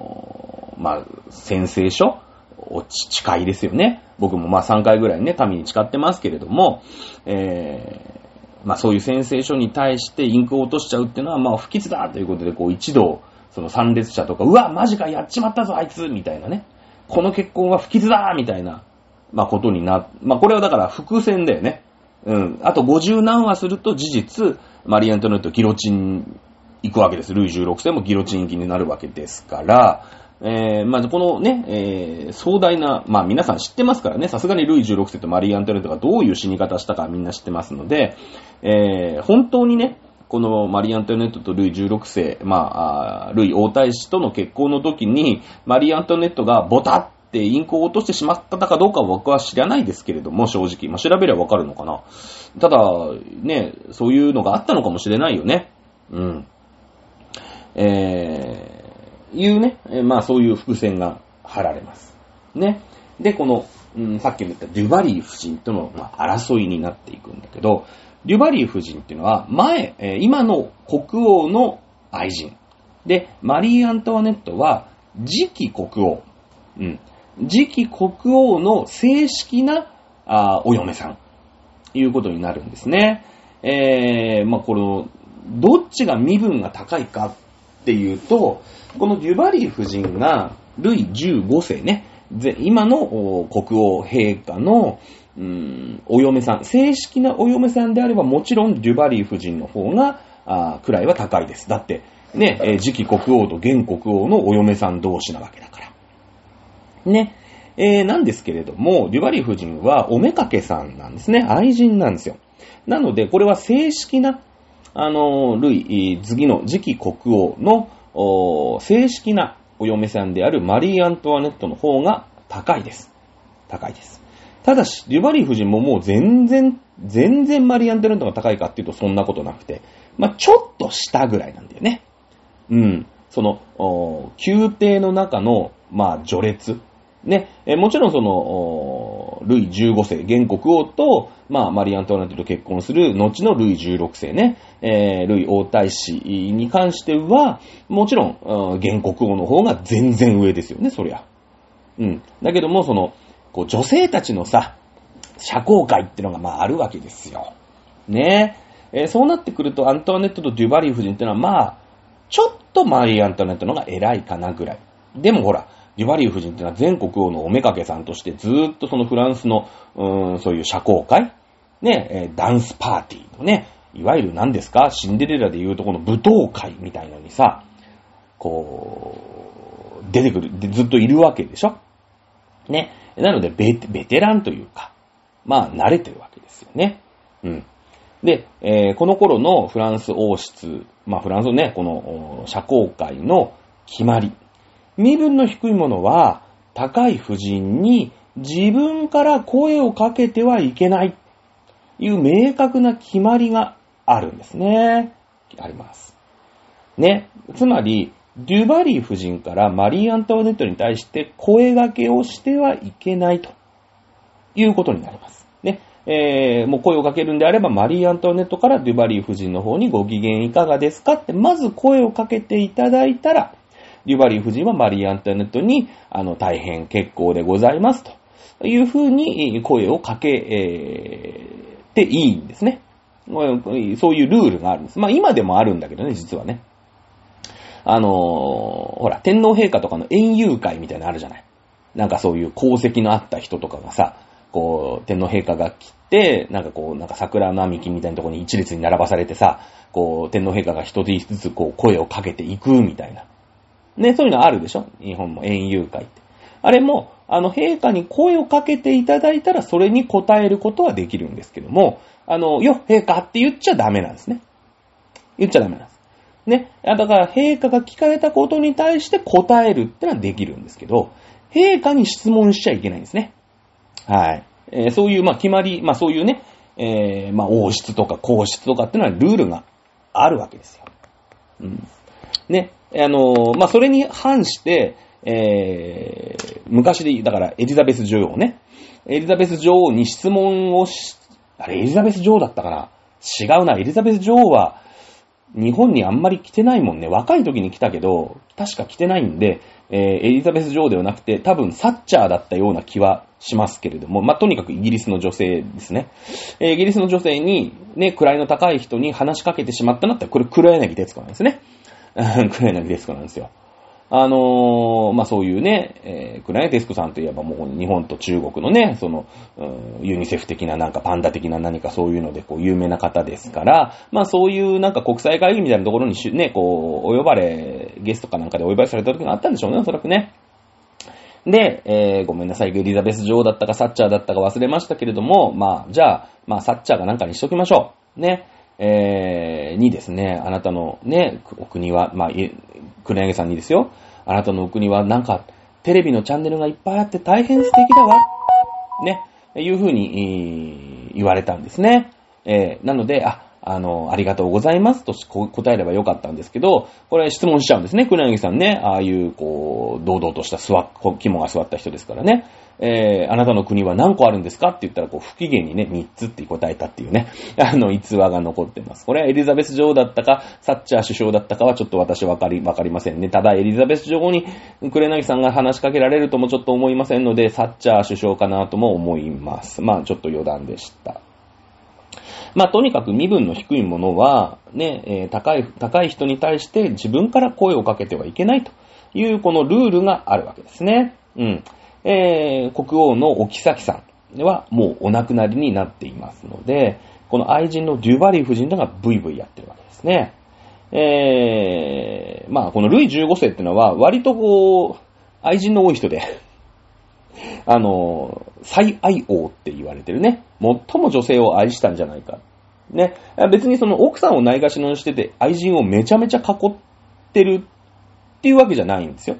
まあ、宣誓書お誓いですよね。僕もまあ3回ぐらいね、神に誓ってますけれども、えー、まあそういう宣誓書に対してインクを落としちゃうっていうのはまあ不吉だということで、こう一度、その参列者とか、うわ、マジか、やっちまったぞ、あいつみたいなね。この結婚は不吉だみたいな、まあことにな、まあこれはだから伏線だよね。うん。あと50何話すると事実、マリ・アントネットギロチン行くわけです。ルイ16世もギロチン行きになるわけですから、えー、まあ、このね、えー、壮大な、まあ、皆さん知ってますからね、さすがにルイ16世とマリー・アントネットがどういう死に方したかみんな知ってますので、えー、本当にね、このマリー・アントネットとルイ16世、まあ、ルイ王太子との結婚の時に、マリー・アントネットがボタってインクを落としてしまったかどうかは僕は知らないですけれども、正直。まあ、調べればわかるのかな。ただ、ね、そういうのがあったのかもしれないよね。うん。えー、いうね、まあそういう伏線が張られます。ね。で、この、うん、さっきも言ったデュバリー夫人との、まあ、争いになっていくんだけど、デュバリー夫人っていうのは、前、え、今の国王の愛人。で、マリー・アントワネットは、次期国王。うん。次期国王の正式な、あお嫁さん。いうことになるんですね。えー、まあ、この、どっちが身分が高いかっていうと、このデュバリー夫人が、ルイ15世ね、今の国王陛下の、うん、お嫁さん、正式なお嫁さんであればもちろんデュバリー夫人の方が、あ位は高いです。だって、ね、次期国王と現国王のお嫁さん同士なわけだから。ね。えー、なんですけれども、デュバリー夫人はおめかけさんなんですね。愛人なんですよ。なので、これは正式な、あの、ルイ、次の次期国王の正式なお嫁さんであるマリー・アントワネットの方が高いです。高いです。ただし、デュバリー夫人ももう全然、全然マリー・アントワネットが高いかっていうとそんなことなくて、まあ、ちょっと下ぐらいなんだよね。うん。その、宮廷の中の、まあ、序列。ね、えもちろんその、ルイ15世、現国王と、まあ、マリー・アントワネットと結婚する後のルイ16世ね、えー、ルイ王太子に関しては、もちろん、現国王の方が全然上ですよね、そりゃ。うん。だけども、その、こう、女性たちのさ、社交界ってのが、まあ、あるわけですよ。ねえー、そうなってくると、アントワネットとデュバリー夫人ってのは、まあ、ちょっとマリー・アントワネットの方が偉いかなぐらい。でもほら、デュバリー夫人っていうのは全国王のおめかけさんとしてずーっとそのフランスの、うーん、そういう社交界ね、えダンスパーティーのね、いわゆる何ですかシンデレラで言うとこの舞踏会みたいのにさ、こう、出てくる、ずっといるわけでしょね。なのでベ、ベテランというか、まあ、慣れてるわけですよね。うん。で、えー、この頃のフランス王室、まあ、フランスのね、この、社交界の決まり。身分の低い者は、高い夫人に自分から声をかけてはいけない。いう明確な決まりがあるんですね。あります。ね。つまり、デュバリー夫人からマリー・アントワネットに対して声掛けをしてはいけないということになります。ね。えー、もう声をかけるんであれば、マリー・アントワネットからデュバリー夫人の方にご機嫌いかがですかって、まず声をかけていただいたら、デュバリー夫人はマリー・アントネットに、あの、大変結構でございますというふうに声をかけ、えー、ていいんですね。そういうルールがあるんです。まあ今でもあるんだけどね、実はね。あのー、ほら、天皇陛下とかの園遊会みたいなのあるじゃない。なんかそういう功績のあった人とかがさ、こう、天皇陛下が来て、なんかこう、なんか桜並木みたいなとこに一列に並ばされてさ、こう、天皇陛下が一つずつこう、声をかけていくみたいな。ね、そういうのあるでしょ？日本も園遊会って。あれも、あの、陛下に声をかけていただいたら、それに応えることはできるんですけども、あの、よ、陛下って言っちゃダメなんですね。言っちゃダメなんです。ね。だから、陛下が聞かれたことに対して答えるってのはできるんですけど、陛下に質問しちゃいけないんですね。はい。えー、そういう、まあ、決まり、まあ、そういうね、えー、まあ、王室とか皇室とかってのはルールがあるわけですよ。うん。ね。あの、まあ、それに反して、えー、昔で、だからエリザベス女王ね。エリザベス女王に質問をし、あれ、エリザベス女王だったかな？違うな。エリザベス女王は、日本にあんまり来てないもんね。若い時に来たけど、確か来てないんで、えー、エリザベス女王ではなくて、多分サッチャーだったような気はしますけれども、まあ、とにかくイギリスの女性ですね。えー、イギリスの女性に、ね、位の高い人に話しかけてしまったなってこれ黒柳徹子なんですね。黒柳徹子なんですよ。あのー、まあ、そういうね、えー、クライテスクさんといえばもう日本と中国のね、その、ユニセフ的ななんかパンダ的な何かそういうのでこう有名な方ですから、まあそういうなんか国際会議みたいなところにね、こう、お呼ばれ、ゲストかなんかでお呼ばれされた時があったんでしょうね、おそらくね。で、えー、ごめんなさい、エリザベス女王だったかサッチャーだったか忘れましたけれども、まあ、じゃあ、まあ、サッチャーがなんかにしときましょう。ね。えー、にですね、あなたのね、お国は、まあ、黒柳さんにですよ、あなたのお国はなんか、テレビのチャンネルがいっぱいあって大変素敵だわ。ね、いうふうに、言われたんですね。えー、なので、あ、あの、ありがとうございますと答えればよかったんですけど、これ質問しちゃうんですね。黒柳さんね、ああいう、こう、堂々とした座っ、肝が座った人ですからね。えー、あなたの国は何個あるんですかって言ったら、こう、不機嫌にね、3つって答えたっていうね、あの、逸話が残ってます。これはエリザベス女王だったか、サッチャー首相だったかはちょっと私わかり、わかりませんね。ただ、エリザベス女王に、クレナギさんが話しかけられるともちょっと思いませんので、サッチャー首相かなとも思います。まあ、ちょっと余談でした。まあ、とにかく身分の低いものは、ね、えー、高い、高い人に対して自分から声をかけてはいけないという、このルールがあるわけですね。うん。えー、国王のお妃さんはもうお亡くなりになっていますので、この愛人のデュバリー夫人らがブイブイやってるわけですね。えー、まあこのルイ15世ってのは割とこう、愛人の多い人で あの、最愛王って言われてるね。最も女性を愛したんじゃないか。ね。別にその奥さんをないがしろにしてて愛人をめちゃめちゃ囲ってるっていうわけじゃないんですよ。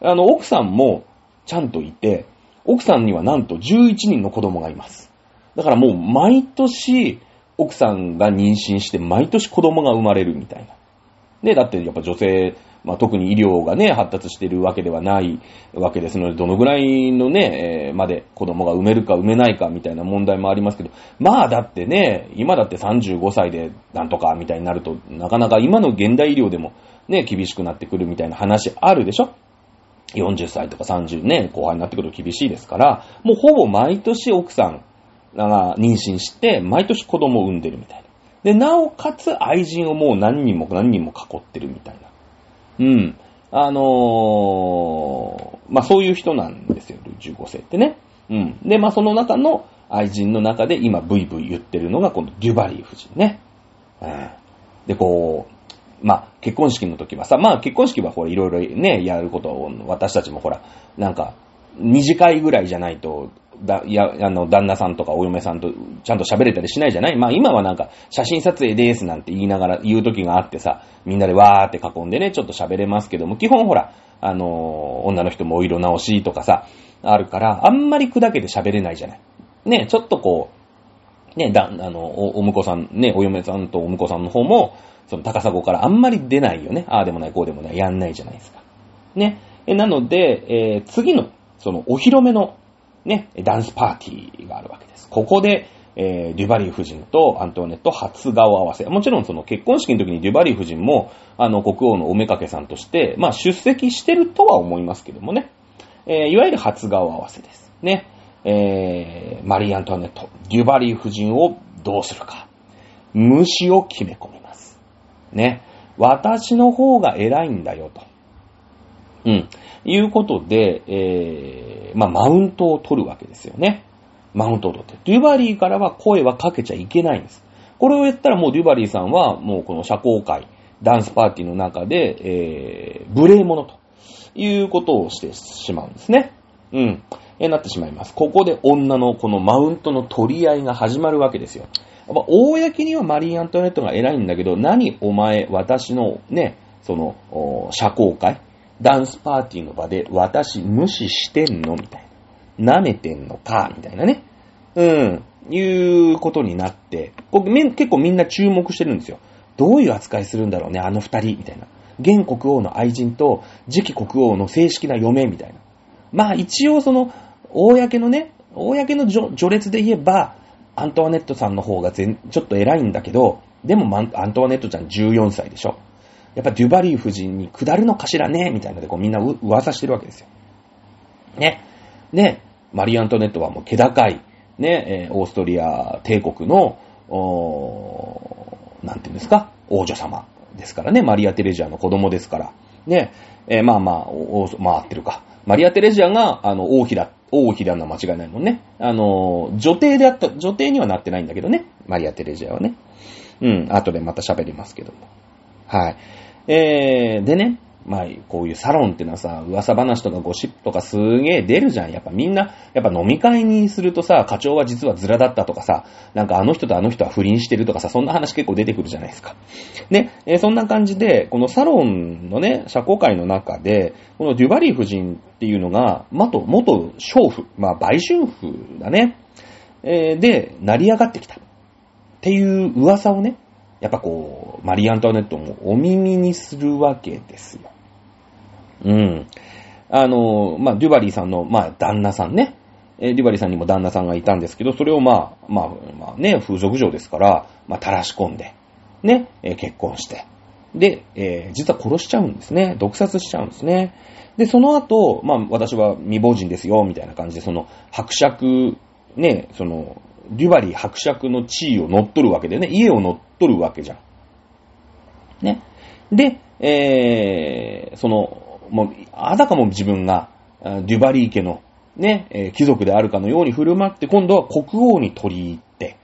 あの、奥さんもちゃんといて、奥さんにはなんと11人の子供がいます。だからもう毎年奥さんが妊娠して毎年子供が生まれるみたいな。ね、だってやっぱ女性、まあ、特に医療がね、発達してるわけではないわけですので、どのぐらいのね、えー、まで子供が産めるか産めないかみたいな問題もありますけど、まあだってね、今だって35歳でなんとかみたいになると、なかなか今の現代医療でもね、厳しくなってくるみたいな話あるでしょ40歳とか30年後半になってくると厳しいですから、もうほぼ毎年奥さんが妊娠して、毎年子供を産んでるみたいな。で、なおかつ愛人をもう何人も何人も囲ってるみたいな。うん。あのー、まあ、そういう人なんですよ、15世ってね。うん。で、まあ、その中の愛人の中で今ブイブイ言ってるのがこのデュバリー夫人ね。うん。で、こう、まあ、結婚式の時はさ、まあ、結婚式はほら、いろいろね、やることを、私たちもほら、なんか、二次会ぐらいじゃないと、だ、や、あの、旦那さんとかお嫁さんとちゃんと喋れたりしないじゃない？まあ今はなんか、写真撮影ですなんて言いながら言う時があってさ、みんなでわーって囲んでね、ちょっと喋れますけども、基本ほら、あの女の人もお色直しとかさ、あるから、あんまり砕けて喋れないじゃない？ね、ちょっとこう、ね、だ、あの、お、お婿さん、ね、お嫁さんとお婿さんの方も、その高砂からあんまり出ないよね。ああでもない、こうでもない、やんないじゃないですか。ね。えなので、えー、次の、その、お披露目の、ね、ダンスパーティーがあるわけです。ここで、えー、デュバリー夫人とアントワネット初顔合わせ。もちろんその結婚式の時にデュバリー夫人も、あの、国王のおめかけさんとして、まあ出席してるとは思いますけどもね。えー、いわゆる初顔合わせです。ね。えー、マリー・アントワネット、デュバリー夫人をどうするか。虫を決め込みね。私の方が偉いんだよ、と。うん。いうことで、えー、まあ、マウントを取るわけですよね。マウントを取って。デュバリーからは声はかけちゃいけないんです。これを言ったらもうデュバリーさんはもうこの社交界、ダンスパーティーの中で、えー、無礼者ということをしてしまうんですね。うん。えなってしまいます。ここで女のこのマウントの取り合いが始まるわけですよ。やっぱ、公にはマリー・アントワネットが偉いんだけど、何お前、私のね、その、社交界、ダンスパーティーの場で私無視してんのみたいな。舐めてんのかみたいなね。うん。いうことになって、結構みんな注目してるんですよ。どういう扱いするんだろうね、あの二人、みたいな。現国王の愛人と次期国王の正式な嫁、みたいな。まあ一応その、公のね、公の序列で言えば、アントワネットさんの方が全ちょっと偉いんだけど、でもアントワネットちゃん14歳でしょ。やっぱデュバリー夫人に下るのかしらねみたいなのでこうみんな噂してるわけですよ。ね。で、マリー・アントネットはもう気高い、ね、オーストリア帝国の、おなんていうんですか、王女様ですからね、マリア・テレジアの子供ですから。ね、えー、まあまあ、お回ってるか。マリア・テレジアが、あの、王妃だっ、王妃だのは間違いないもんね。あの、女帝であった、女帝にはなってないんだけどね。マリア・テレジアはね。うん、後でまた喋りますけども。はい。えー、でね、まあ、こういうサロンってのはさ、噂話とかゴシップとかすげえ出るじゃん。やっぱみんな、やっぱ飲み会にするとさ、課長は実はズラだったとかさ、なんかあの人とあの人は不倫してるとかさ、そんな話結構出てくるじゃないですか。ね、えー、そんな感じで、このサロンのね、社交界の中で、このデュバリー夫人っていうのが、元、元娼婦、まあ、売春婦だね。えー、で、成り上がってきた。っていう噂をね、やっぱこう、マリー・アントワネットもお耳にするわけですよ。うん。あの、まあ、デュバリーさんの、まあ、旦那さんね。えデュバリーさんにも旦那さんがいたんですけど、それをまあ、まあ、まあね、風俗嬢ですから、まあ、垂らし込んで、ね、え結婚して。で、えー、実は殺しちゃうんですね。毒殺しちゃうんですね。で、その後、まあ、私は未亡人ですよ、みたいな感じで、その、伯爵、ね、その、デュバリー伯爵の地位を乗っ取るわけでね、家を乗っ取るわけじゃん。ね。で、えー、その、もう、あたかも自分が、デュバリー家の、ね、貴族であるかのように振る舞って、今度は国王に取り入って、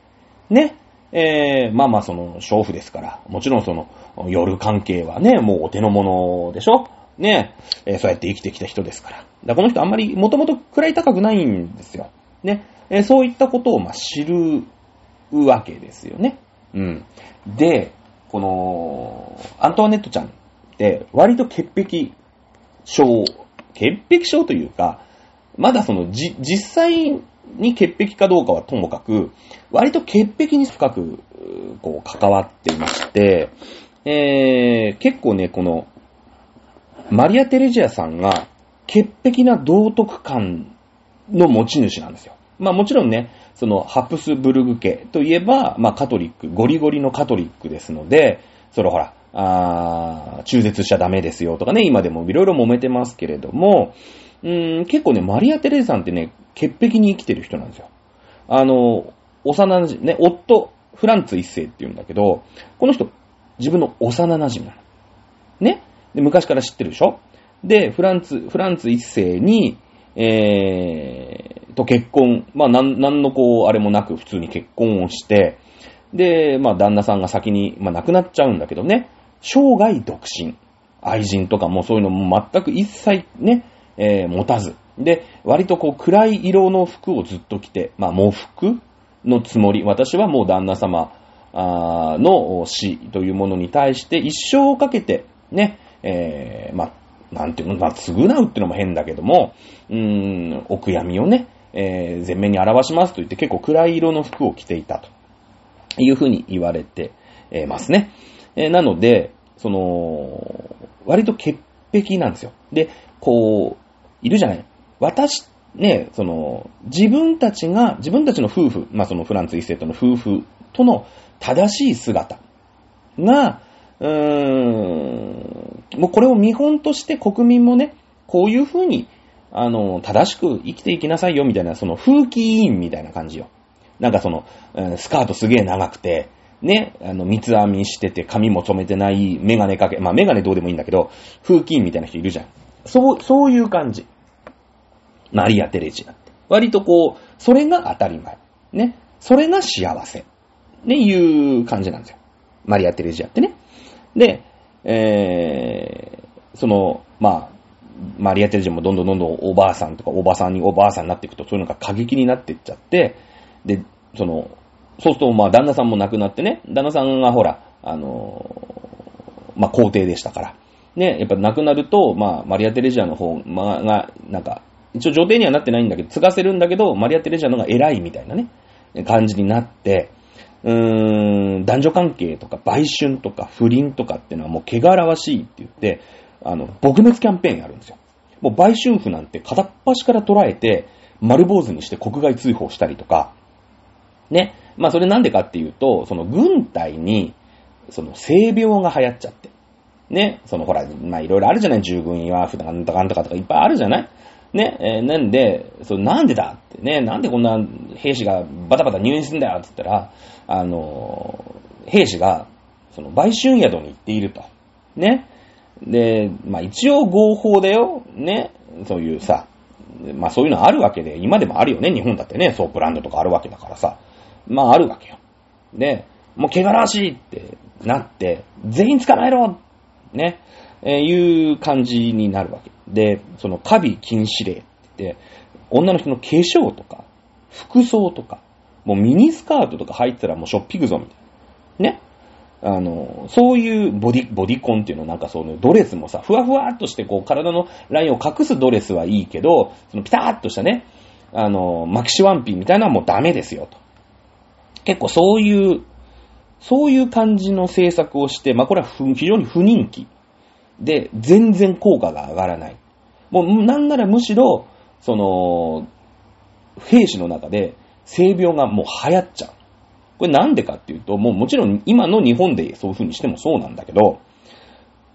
ね、えー、まあまあその、娼婦ですから、もちろんその、夜関係はね、もうお手の物でしょ？ね、えー、そうやって生きてきた人ですから。だからこの人あんまり、もともと位高くないんですよ。ね、えー、そういったことを、まあ、知るわけですよね。うん。で、この、アントワネットちゃんって、割と潔癖症、潔癖症というか、まだその、じ、実際に潔癖かどうかはともかく、割と潔癖に深く、こう、関わっていまして、えー、結構ね、この、マリア・テレジアさんが、潔癖な道徳感の持ち主なんですよ。まあもちろんね、そのハプスブルグ家といえば、まあカトリック、ゴリゴリのカトリックですので、それほら、あ中絶しちゃダメですよとかね、今でもいろいろ揉めてますけれども、うん結構ね、マリア・テレーさんってね、潔癖に生きてる人なんですよ。あの、幼馴染、ね、夫、フランツ一世って言うんだけど、この人、自分の幼馴染なの。ね？で昔から知ってるでしょ？で、フランツ、フランツ一世に、えー、と結婚、まあ、なん、なんのこう、あれもなく普通に結婚をして、で、まあ、旦那さんが先に、まあ、亡くなっちゃうんだけどね、生涯独身。愛人とかもそういうのも全く一切ね、えー、持たず。で、割とこう暗い色の服をずっと着て、まあ、喪服のつもり。私はもう旦那様の死というものに対して一生をかけて、ね、えー、まあ、なんていうの、まあ、償うっていうのも変だけども、うーん、お悔やみをね、えー、前面に表しますと言って結構暗い色の服を着ていたというふうに言われてますね。え、なので、その、割と潔癖なんですよ。で、こう、いるじゃない私、ね、その、自分たちが、自分たちの夫婦、まあ、そのフランツ一世との夫婦との正しい姿が、うーん、もうこれを見本として国民もね、こういうふうに、あの、正しく生きていきなさいよ、みたいな、その風紀委員みたいな感じよ。なんかその、スカートすげえ長くて、ね、あの、三つ編みしてて、髪も染めてない、メガネかけ、まあメガネどうでもいいんだけど、風紀みたいな人いるじゃん。そう、そういう感じ。マリア・テレジアって。割とこう、それが当たり前。ね。それが幸せ。ね、いう感じなんですよ。マリア・テレジアってね。で、えー、その、まあ、マリア・テレジアもどんどんどんどんおばあさんとかおばさんにおばあさんになっていくと、そういうのが過激になっていっちゃって、で、その、そうすると、まあ、旦那さんも亡くなってね、旦那さんがほら、あのまあ、皇帝でしたから。ね、やっぱ亡くなると、まあ、マリア・テレジアの方、まあ、が、なんか、一応女帝にはなってないんだけど、継がせるんだけど、マリア・テレジアの方が偉いみたいなね、感じになって、うーん、男女関係とか売春とか不倫とかっていうのはもう汚らわしいって言って、あの、撲滅キャンペーンやるんですよ。もう売春婦なんて片っ端から捉えて、丸坊主にして国外追放したりとか、ね。まあそれなんでかっていうと、その軍隊に、その性病が流行っちゃって。ね。そのほら、まあいろいろあるじゃない？従軍医は、普段とかんとかとかいっぱいあるじゃない？ね。えー、なんで、そのなんでだってね、なんでこんな兵士がバタバタ入院するんだよって言ったら、あのー、兵士が、その売春宿に行っていると。ね。で、まあ一応合法だよ。ね。そういうさ、まあそういうのあるわけで、今でもあるよね。日本だってね、ソープランドとかあるわけだからさ。まああるわけよ。で、もう汚らしいってなって、全員捕まえろね。えー、いう感じになるわけ。で、そのカビ禁止令って、女の人の化粧とか、服装とか、もうミニスカートとか入ったらもうしょっぴくぞみたいな。ね。あの、そういうボディ、ボディコンっていうのなんかそのドレスもさ、ふわふわっとしてこう体のラインを隠すドレスはいいけど、そのピターっとしたね、あの、マキシワンピンみたいなのはもうダメですよと。結構そういう、そういう感じの政策をして、まあこれは非常に不人気で、全然効果が上がらない。もうなんならむしろ、その、兵士の中で性病がもう流行っちゃう。これなんでかっていうと、もうもちろん今の日本でそういう風にしてもそうなんだけど、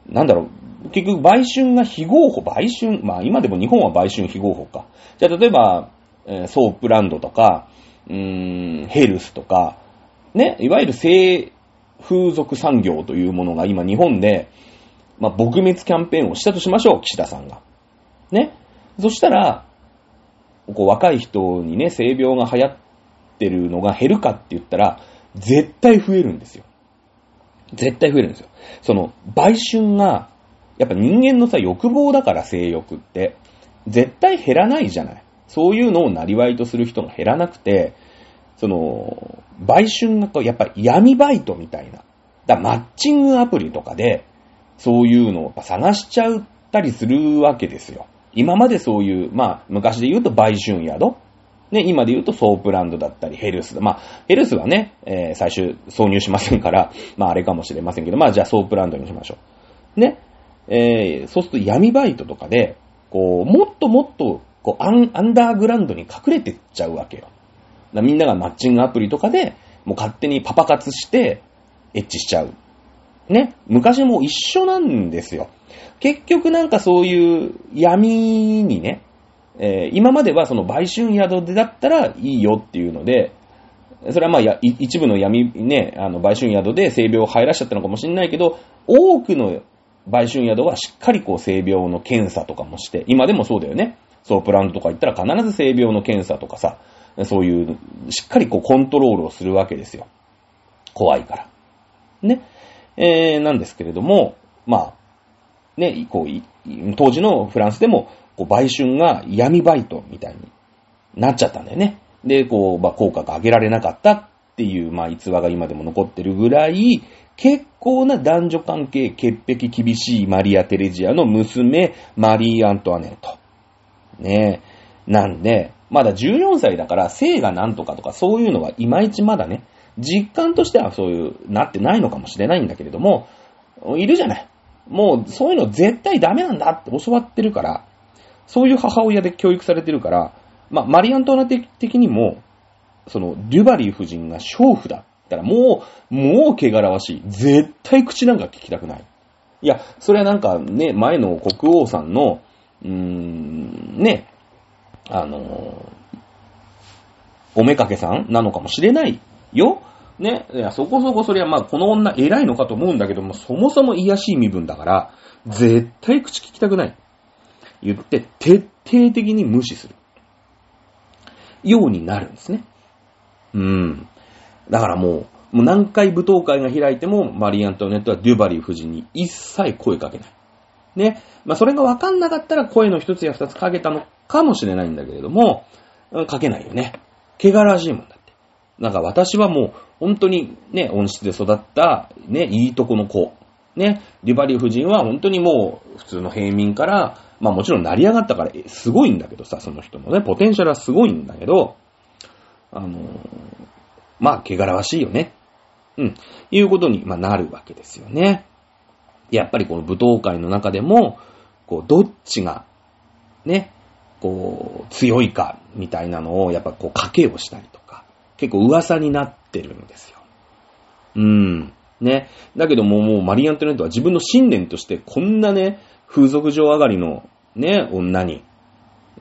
なんだろう、結局売春が非合法、売春、まあ今でも日本は売春非合法か。じゃあ例えば、え、ソープランドとか、うーん、ヘルスとか、ね、いわゆる性風俗産業というものが今日本で、まあ、撲滅キャンペーンをしたとしましょう、岸田さんが。ね。そしたら、こう若い人にね、性病が流行ってるのが減るかって言ったら、絶対増えるんですよ。絶対増えるんですよ。その、売春が、やっぱ人間のさ、欲望だから性欲って、絶対減らないじゃない。そういうのをなりわいとする人が減らなくて、その、売春がこうやっぱり闇バイトみたいな。だマッチングアプリとかで、そういうのを探しちゃったりするわけですよ。今までそういう、まあ、昔で言うと売春宿ね、今で言うとソープランドだったりヘルス。まあ、ヘルスはね、えー、最終挿入しませんから、まああれかもしれませんけど、まあじゃあソープランドにしましょう。ね。えー、そうすると闇バイトとかで、こう、もっともっと、こうアン、アンダーグラウンドに隠れてっちゃうわけよ。みんながマッチングアプリとかで、もう勝手にパパ活して、エッチしちゃう。ね？昔も一緒なんですよ。結局なんかそういう闇にね、えー、今まではその売春宿でだったらいいよっていうので、それはまあや、一部の闇ね、あの、売春宿で性病を入らしちゃったのかもしれないけど、多くの売春宿はしっかりこう性病の検査とかもして、今でもそうだよね。ソープランドとか行ったら必ず性病の検査とかさ、そういう、しっかりこうコントロールをするわけですよ。怖いから。ね。えー、なんですけれども、まあ、ね、こう、当時のフランスでも、こう、売春が闇バイトみたいになっちゃったんだよね。で、こう、まあ、効果が上げられなかったっていう、まあ、逸話が今でも残ってるぐらい、結構な男女関係、潔癖厳しいマリア・テレジアの娘、マリー・アントワネット。ねえ。なんで、まだ14歳だから、性がなんとかとかそういうのはいまいちまだね、実感としてはそういう、なってないのかもしれないんだけれども、いるじゃない。もう、そういうの絶対ダメなんだって教わってるから、そういう母親で教育されてるから、まあ、マリアントナ的にも、その、デュバリー夫人が娼婦だったら、もう、もう汚らわしい。絶対口なんか聞きたくない。いや、それはなんかね、前の国王さんの、うーん、ね、あのおめかけさんなのかもしれないよ。ね。いや、そこそこそれはまあ、この女偉いのかと思うんだけども、そもそも癒しい身分だから、絶対口聞きたくない。言って、徹底的に無視する。ようになるんですね。うん。だからもう、もう何回舞踏会が開いても、マリー・アントネットはデュバリー夫人に一切声かけない。ね。まあ、それがわかんなかったら声の一つや二つかけたのかもしれないんだけれども、かけないよね。怪我らしいもんだって。なんか私はもう、本当にね、温室で育った、ね、いいとこの子。ね、デュバリー夫人は本当にもう、普通の平民から、まあもちろん成り上がったから、すごいんだけどさ、その人のね、ポテンシャルはすごいんだけど、あのー、まあ、怪我らしいよね。うん。いうことに、まあ、なるわけですよね。やっぱりこの舞踏会の中でも、こう、どっちが、ね、こう、強いか、みたいなのを、やっぱこう、賭けをしたりとか、結構噂になってるんですよ。うん。ね。だけども、もうマリー・アントネットは自分の信念として、こんなね、風俗上上がりの、ね、女に、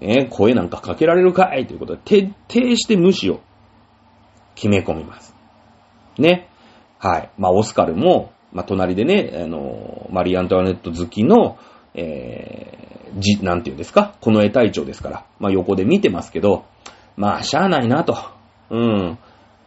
ね、声なんかかけられるかいということで、徹底して無視を決め込みます。ね。はい。まあ、オスカルも、まあ、隣でね、あの、マリー・アントワネット好きの、えー、じ、なんて言うんですか？この絵隊長ですから、まあ、横で見てますけど、まあ、しゃあないなと。うん。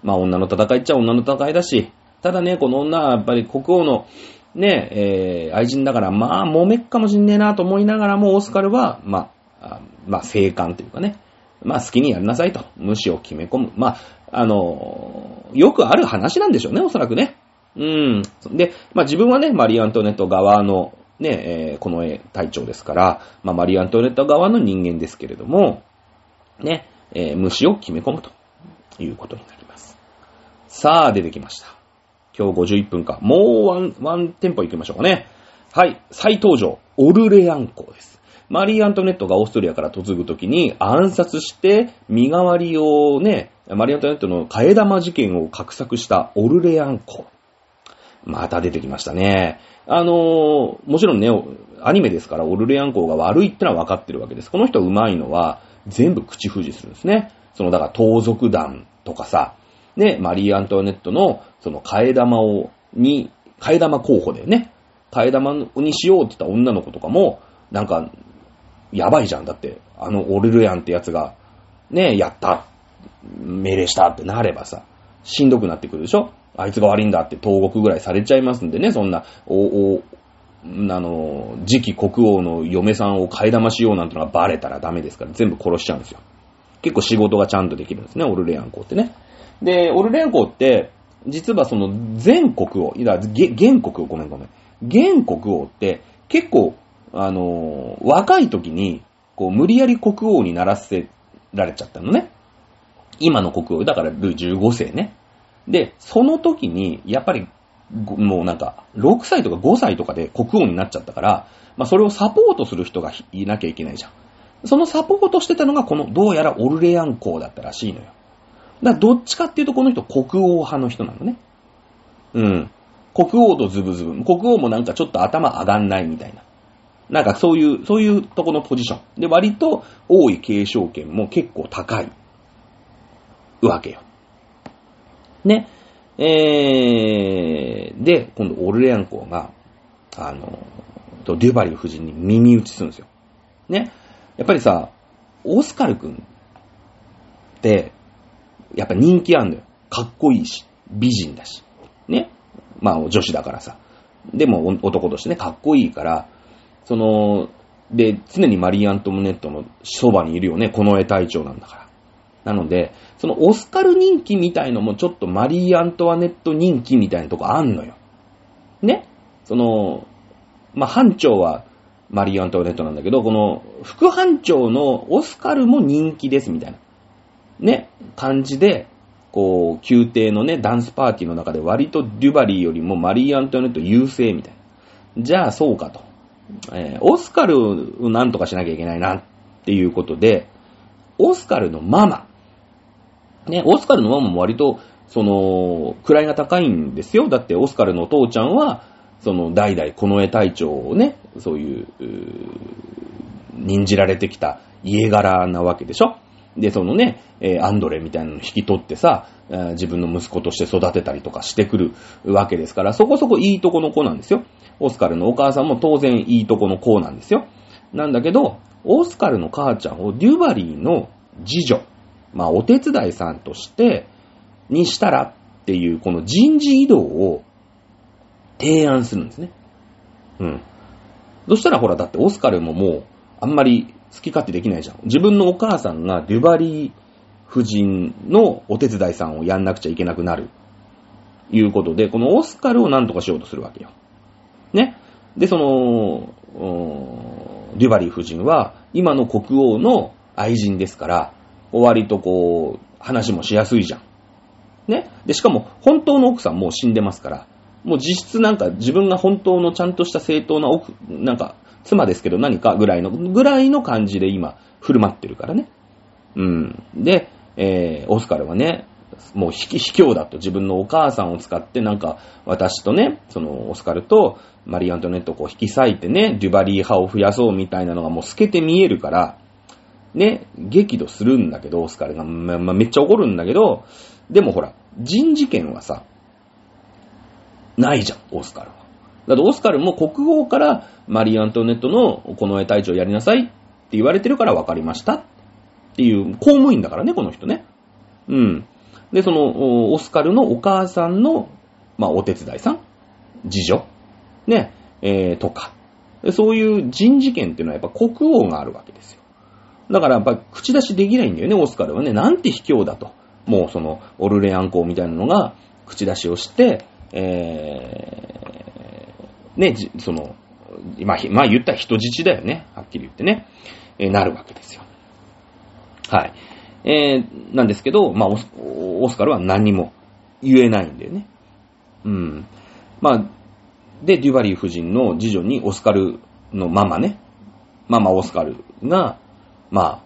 まあ、女の戦いっちゃ女の戦いだし、ただね、この女はやっぱり国王の、ね、えー、愛人だから、まあ、揉めっかもしんねえなと思いながらも、オスカルは、まあ、まあ、静観というかね、まあ、好きにやりなさいと。無視を決め込む。まあ、あの、よくある話なんでしょうね、おそらくね。うん。で、まあ自分はね、マリー・アントネット側の、ね、えー、近衛隊長ですから、まあマリー・アントネット側の人間ですけれども、ね、えー、無視を決め込むということになります。さあ、出てきました。今日51分か。もうワン、ワンテンポ行きましょうかね。はい、再登場、オルレアン公です。マリー・アントネットがオーストリアから嫁ぐときに暗殺して身代わりをね、マリー・アントネットの替え玉事件を画策したオルレアン公。また出てきましたね。あのー、もちろんね、アニメですからオルレアン公が悪いってのは分かってるわけです。この人上手いのは全部口封じするんですね。その、だから盗賊団とかさ、ね、マリー・アントワネットのその替え玉を、に、替え玉候補でね、替え玉にしようって言った女の子とかも、なんか、やばいじゃん。だって、あのオルルヤンってやつが、ね、やった、命令したってなればさ、しんどくなってくるでしょあいつが悪いんだって投獄ぐらいされちゃいますんでね、そんな、お、お、あの、次期国王の嫁さんを替え玉しようなんてのがバレたらダメですから、全部殺しちゃうんですよ。結構仕事がちゃんとできるんですね、オルレアン公ってね。で、オルレアン公って、実はその全国王、いや、現国王、ごめんごめん。現国王って結構あの、若い時に、こう、無理やり国王にならせられちゃったのね。今の国王、だからル15世ね。で、その時に、やっぱり、もうなんか、6歳とか5歳とかで国王になっちゃったから、まあそれをサポートする人がいなきゃいけないじゃん。そのサポートしてたのが、この、どうやらオルレアン公だったらしいのよ。だからどっちかっていうとこの人国王派の人なのね。うん。国王とズブズブ。国王もなんかちょっと頭上がんないみたいな。なんかそういう、そういうとこのポジション。で、割と多い継承権も結構高いわけよ。ね。えー、で、今度オルレアン公が、あの、デュバリー夫人に耳打ちするんですよ。ね。やっぱりさ、オスカル君って、やっぱ人気あんのよ。かっこいいし、美人だし。ね。まあ女子だからさ。でも男としてね、かっこいいから、その、で、常にマリー・アントムネットのそばにいるよね、この絵隊長なんだから。なので、そのオスカル人気みたいのもちょっとマリー・アントワネット人気みたいなとこあんのよ。ね？その、まあ、班長はマリー・アントワネットなんだけど、この副班長のオスカルも人気ですみたいな、ね、感じで、こう、宮廷のね、ダンスパーティーの中で割とデュバリーよりもマリー・アントワネット優勢みたいな。じゃあそうかと。えー、オスカルをなんとかしなきゃいけないなっていうことで、オスカルのママ。ね、オスカルのママも割と、その、位が高いんですよ。だってオスカルのお父ちゃんは、その、代々この絵隊長をね、そういう、う任じられてきた家柄なわけでしょで、そのね、えアンドレみたいなのを引き取ってさ、自分の息子として育てたりとかしてくるわけですから、そこそこいいとこの子なんですよ。オスカルのお母さんも当然いいとこの子なんですよ。なんだけど、オスカルの母ちゃんをデュバリーの次女、まあ、お手伝いさんとして、にしたらっていう、この人事異動を提案するんですね。うん。そしたらほら、だってオスカルももう、あんまり好き勝手できないじゃん。自分のお母さんがデュバリー夫人のお手伝いさんをやんなくちゃいけなくなる。いうことで、このオスカルを何とかしようとするわけよ。ね。で、その、デュバリー夫人は、今の国王の愛人ですから、割とこう、話もしやすいじゃん。ね？で、しかも、本当の奥さんもう死んでますから、もう実質なんか自分が本当のちゃんとした正当な奥、なんか、妻ですけど何かぐらいの、ぐらいの感じで今、振る舞ってるからね。うん。で、えー、オスカルはね、もう卑卑怯だと自分のお母さんを使ってなんか私とね、そのオスカルとマリー・アントネットをこう引き裂いてね、デュバリー派を増やそうみたいなのがもう透けて見えるから、ね、激怒するんだけど、オスカルが、ままめっちゃ怒るんだけど、でもほら、人事権はさ、ないじゃん、オスカルは。だってオスカルも国王からマリー・アントネットのこの絵隊長やりなさいって言われてるから分かりましたっていう公務員だからね、この人ね。うん。で、その、オスカルのお母さんの、まあ、お手伝いさん次女ね、えー、とか。そういう人事権っていうのはやっぱ国王があるわけですよ。だからやっぱ口出しできないんだよね、オスカルはね。なんて卑怯だと。もうその、オルレアン公みたいなのが口出しをして、えー、ね、その、まあ、まあ言ったら人質だよね。はっきり言ってね。えーなるわけですよ。はい。えー、なんですけど、まあオス、オスカルは何も言えないんだよね。うん。まあ、で、デュバリー夫人の次女にオスカルのママね、ママオスカルが、まあ、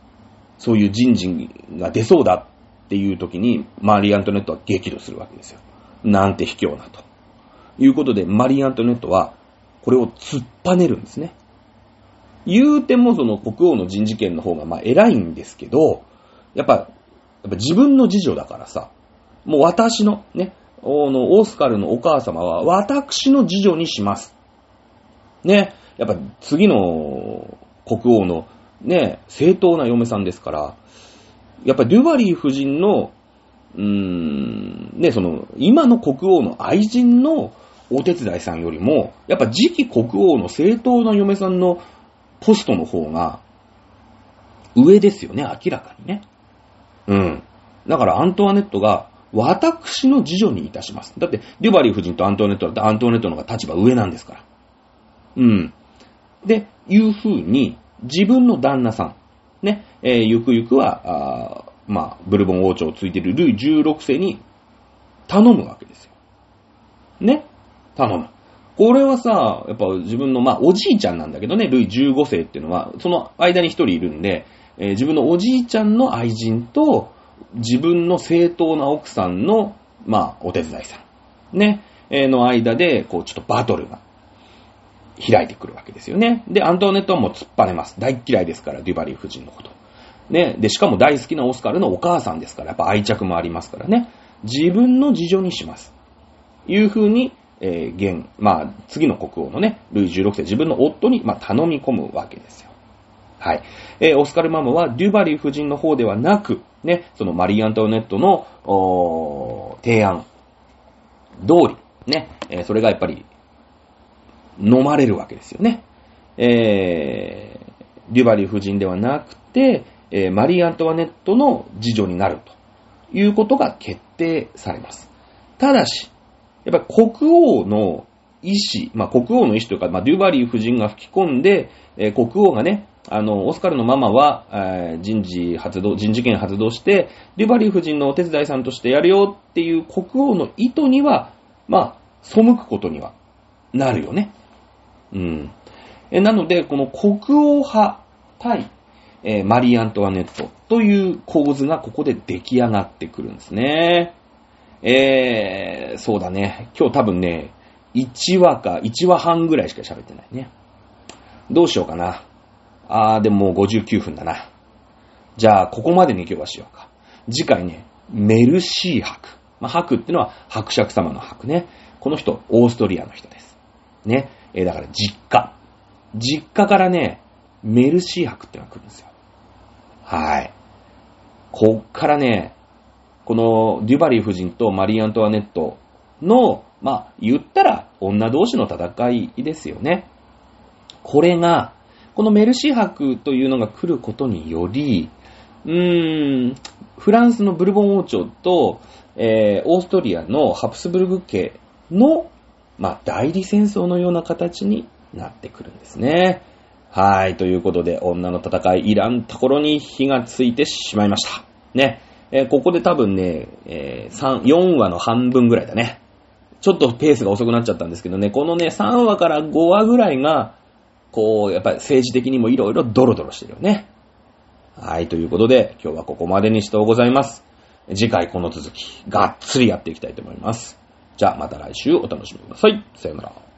そういう人事が出そうだっていう時に、マリー・アントネットは激怒するわけですよ。なんて卑怯なと。いうことで、マリー・アントネットは、これを突っぱねるんですね。言うてもその国王の人事権の方がまあ偉いんですけど、やっぱ、やっぱ自分の次女だからさ、もう私のね、おのオスカルのお母様は私の次女にします。ね、やっぱ次の国王のね、正当な嫁さんですから、やっぱりデュバリー夫人の、うーん、ね、その、今の国王の愛人のお手伝いさんよりも、やっぱ次期国王の正当な嫁さんのポストの方が上ですよね、明らかにね。うん。だからアントワネットが、私の次女にいたします。だって、デュバリー夫人とアントワネットだってアントワネットの方が立場上なんですから。うん。で、いう風に、自分の旦那さん、ね、えーゆくゆくは、あまあ、ブルボン王朝をついているルイ16世に頼むわけですよ。ね。頼む。これはさ、やっぱ自分の、まあ、おじいちゃんなんだけどね、ルイ15世っていうのは、その間に一人いるんで、えー自分のおじいちゃんの愛人と、自分の正当な奥さんの、まあ、お手伝いさん、ね、えーの間で、こう、ちょっとバトルが開いてくるわけですよね。で、アントワネットはもう突っぱねます。大嫌いですから、デュバリー夫人のこと。ね、で、しかも大好きなオスカルのお母さんですから、やっぱ愛着もありますからね。自分の次女にします。いう風に、えー現、まあ、次の国王のね、ルイ16世、自分の夫に、まあ、頼み込むわけですよ。はい。えーオスカルママはデュバリー夫人の方ではなく、ね、そのマリー・アントワネットの、お提案通り、ね、えーそれがやっぱり、飲まれるわけですよね。えー、デュバリー夫人ではなくて、えーマリー・アントワネットの次女になるということが決定されます。ただし、やっぱり国王の意思、まあ国王の意思というか、まあデュバリー夫人が吹き込んで、えー国王がね、あの、オスカルのママは、えー人事発動、人事権発動して、デュバリー夫人のお手伝いさんとしてやるよっていう国王の意図には、まあ、背くことにはなるよね。うん。えなので、この国王派対、えーマリー・アントワネットという構図がここで出来上がってくるんですね。えー、そうだね。今日多分ね、1話か1話半ぐらいしか喋ってないね。どうしようかな。あー、でももう59分だな。じゃあ、ここまでに今日はしようか。次回ね、メルシー博。まあ、博ってのは伯爵様の博ね。この人、オーストリアの人です。ね。えーだから実家。実家からね、メルシー博ってのが来るんですよ。はい。こっからね、このデュバリー夫人とマリー・アントワネットの、まあ、言ったら女同士の戦いですよね。これが、このメルシー博というのが来ることにより、うーん、フランスのブルボン王朝と、えー、オーストリアのハプスブルグ家の、まあ、代理戦争のような形になってくるんですね。はい。ということで、女の戦い、いらんところに火がついてしまいました。ね。えー、ここで多分ね、えー、3、4話の半分ぐらいだね。ちょっとペースが遅くなっちゃったんですけどね、このね、3話から5話ぐらいが、こう、やっぱり政治的にもいろいろドロドロしてるよね。はい。ということで、今日はここまでにしてございます。次回この続き、がっつりやっていきたいと思います。じゃあまた来週お楽しみください。さよなら。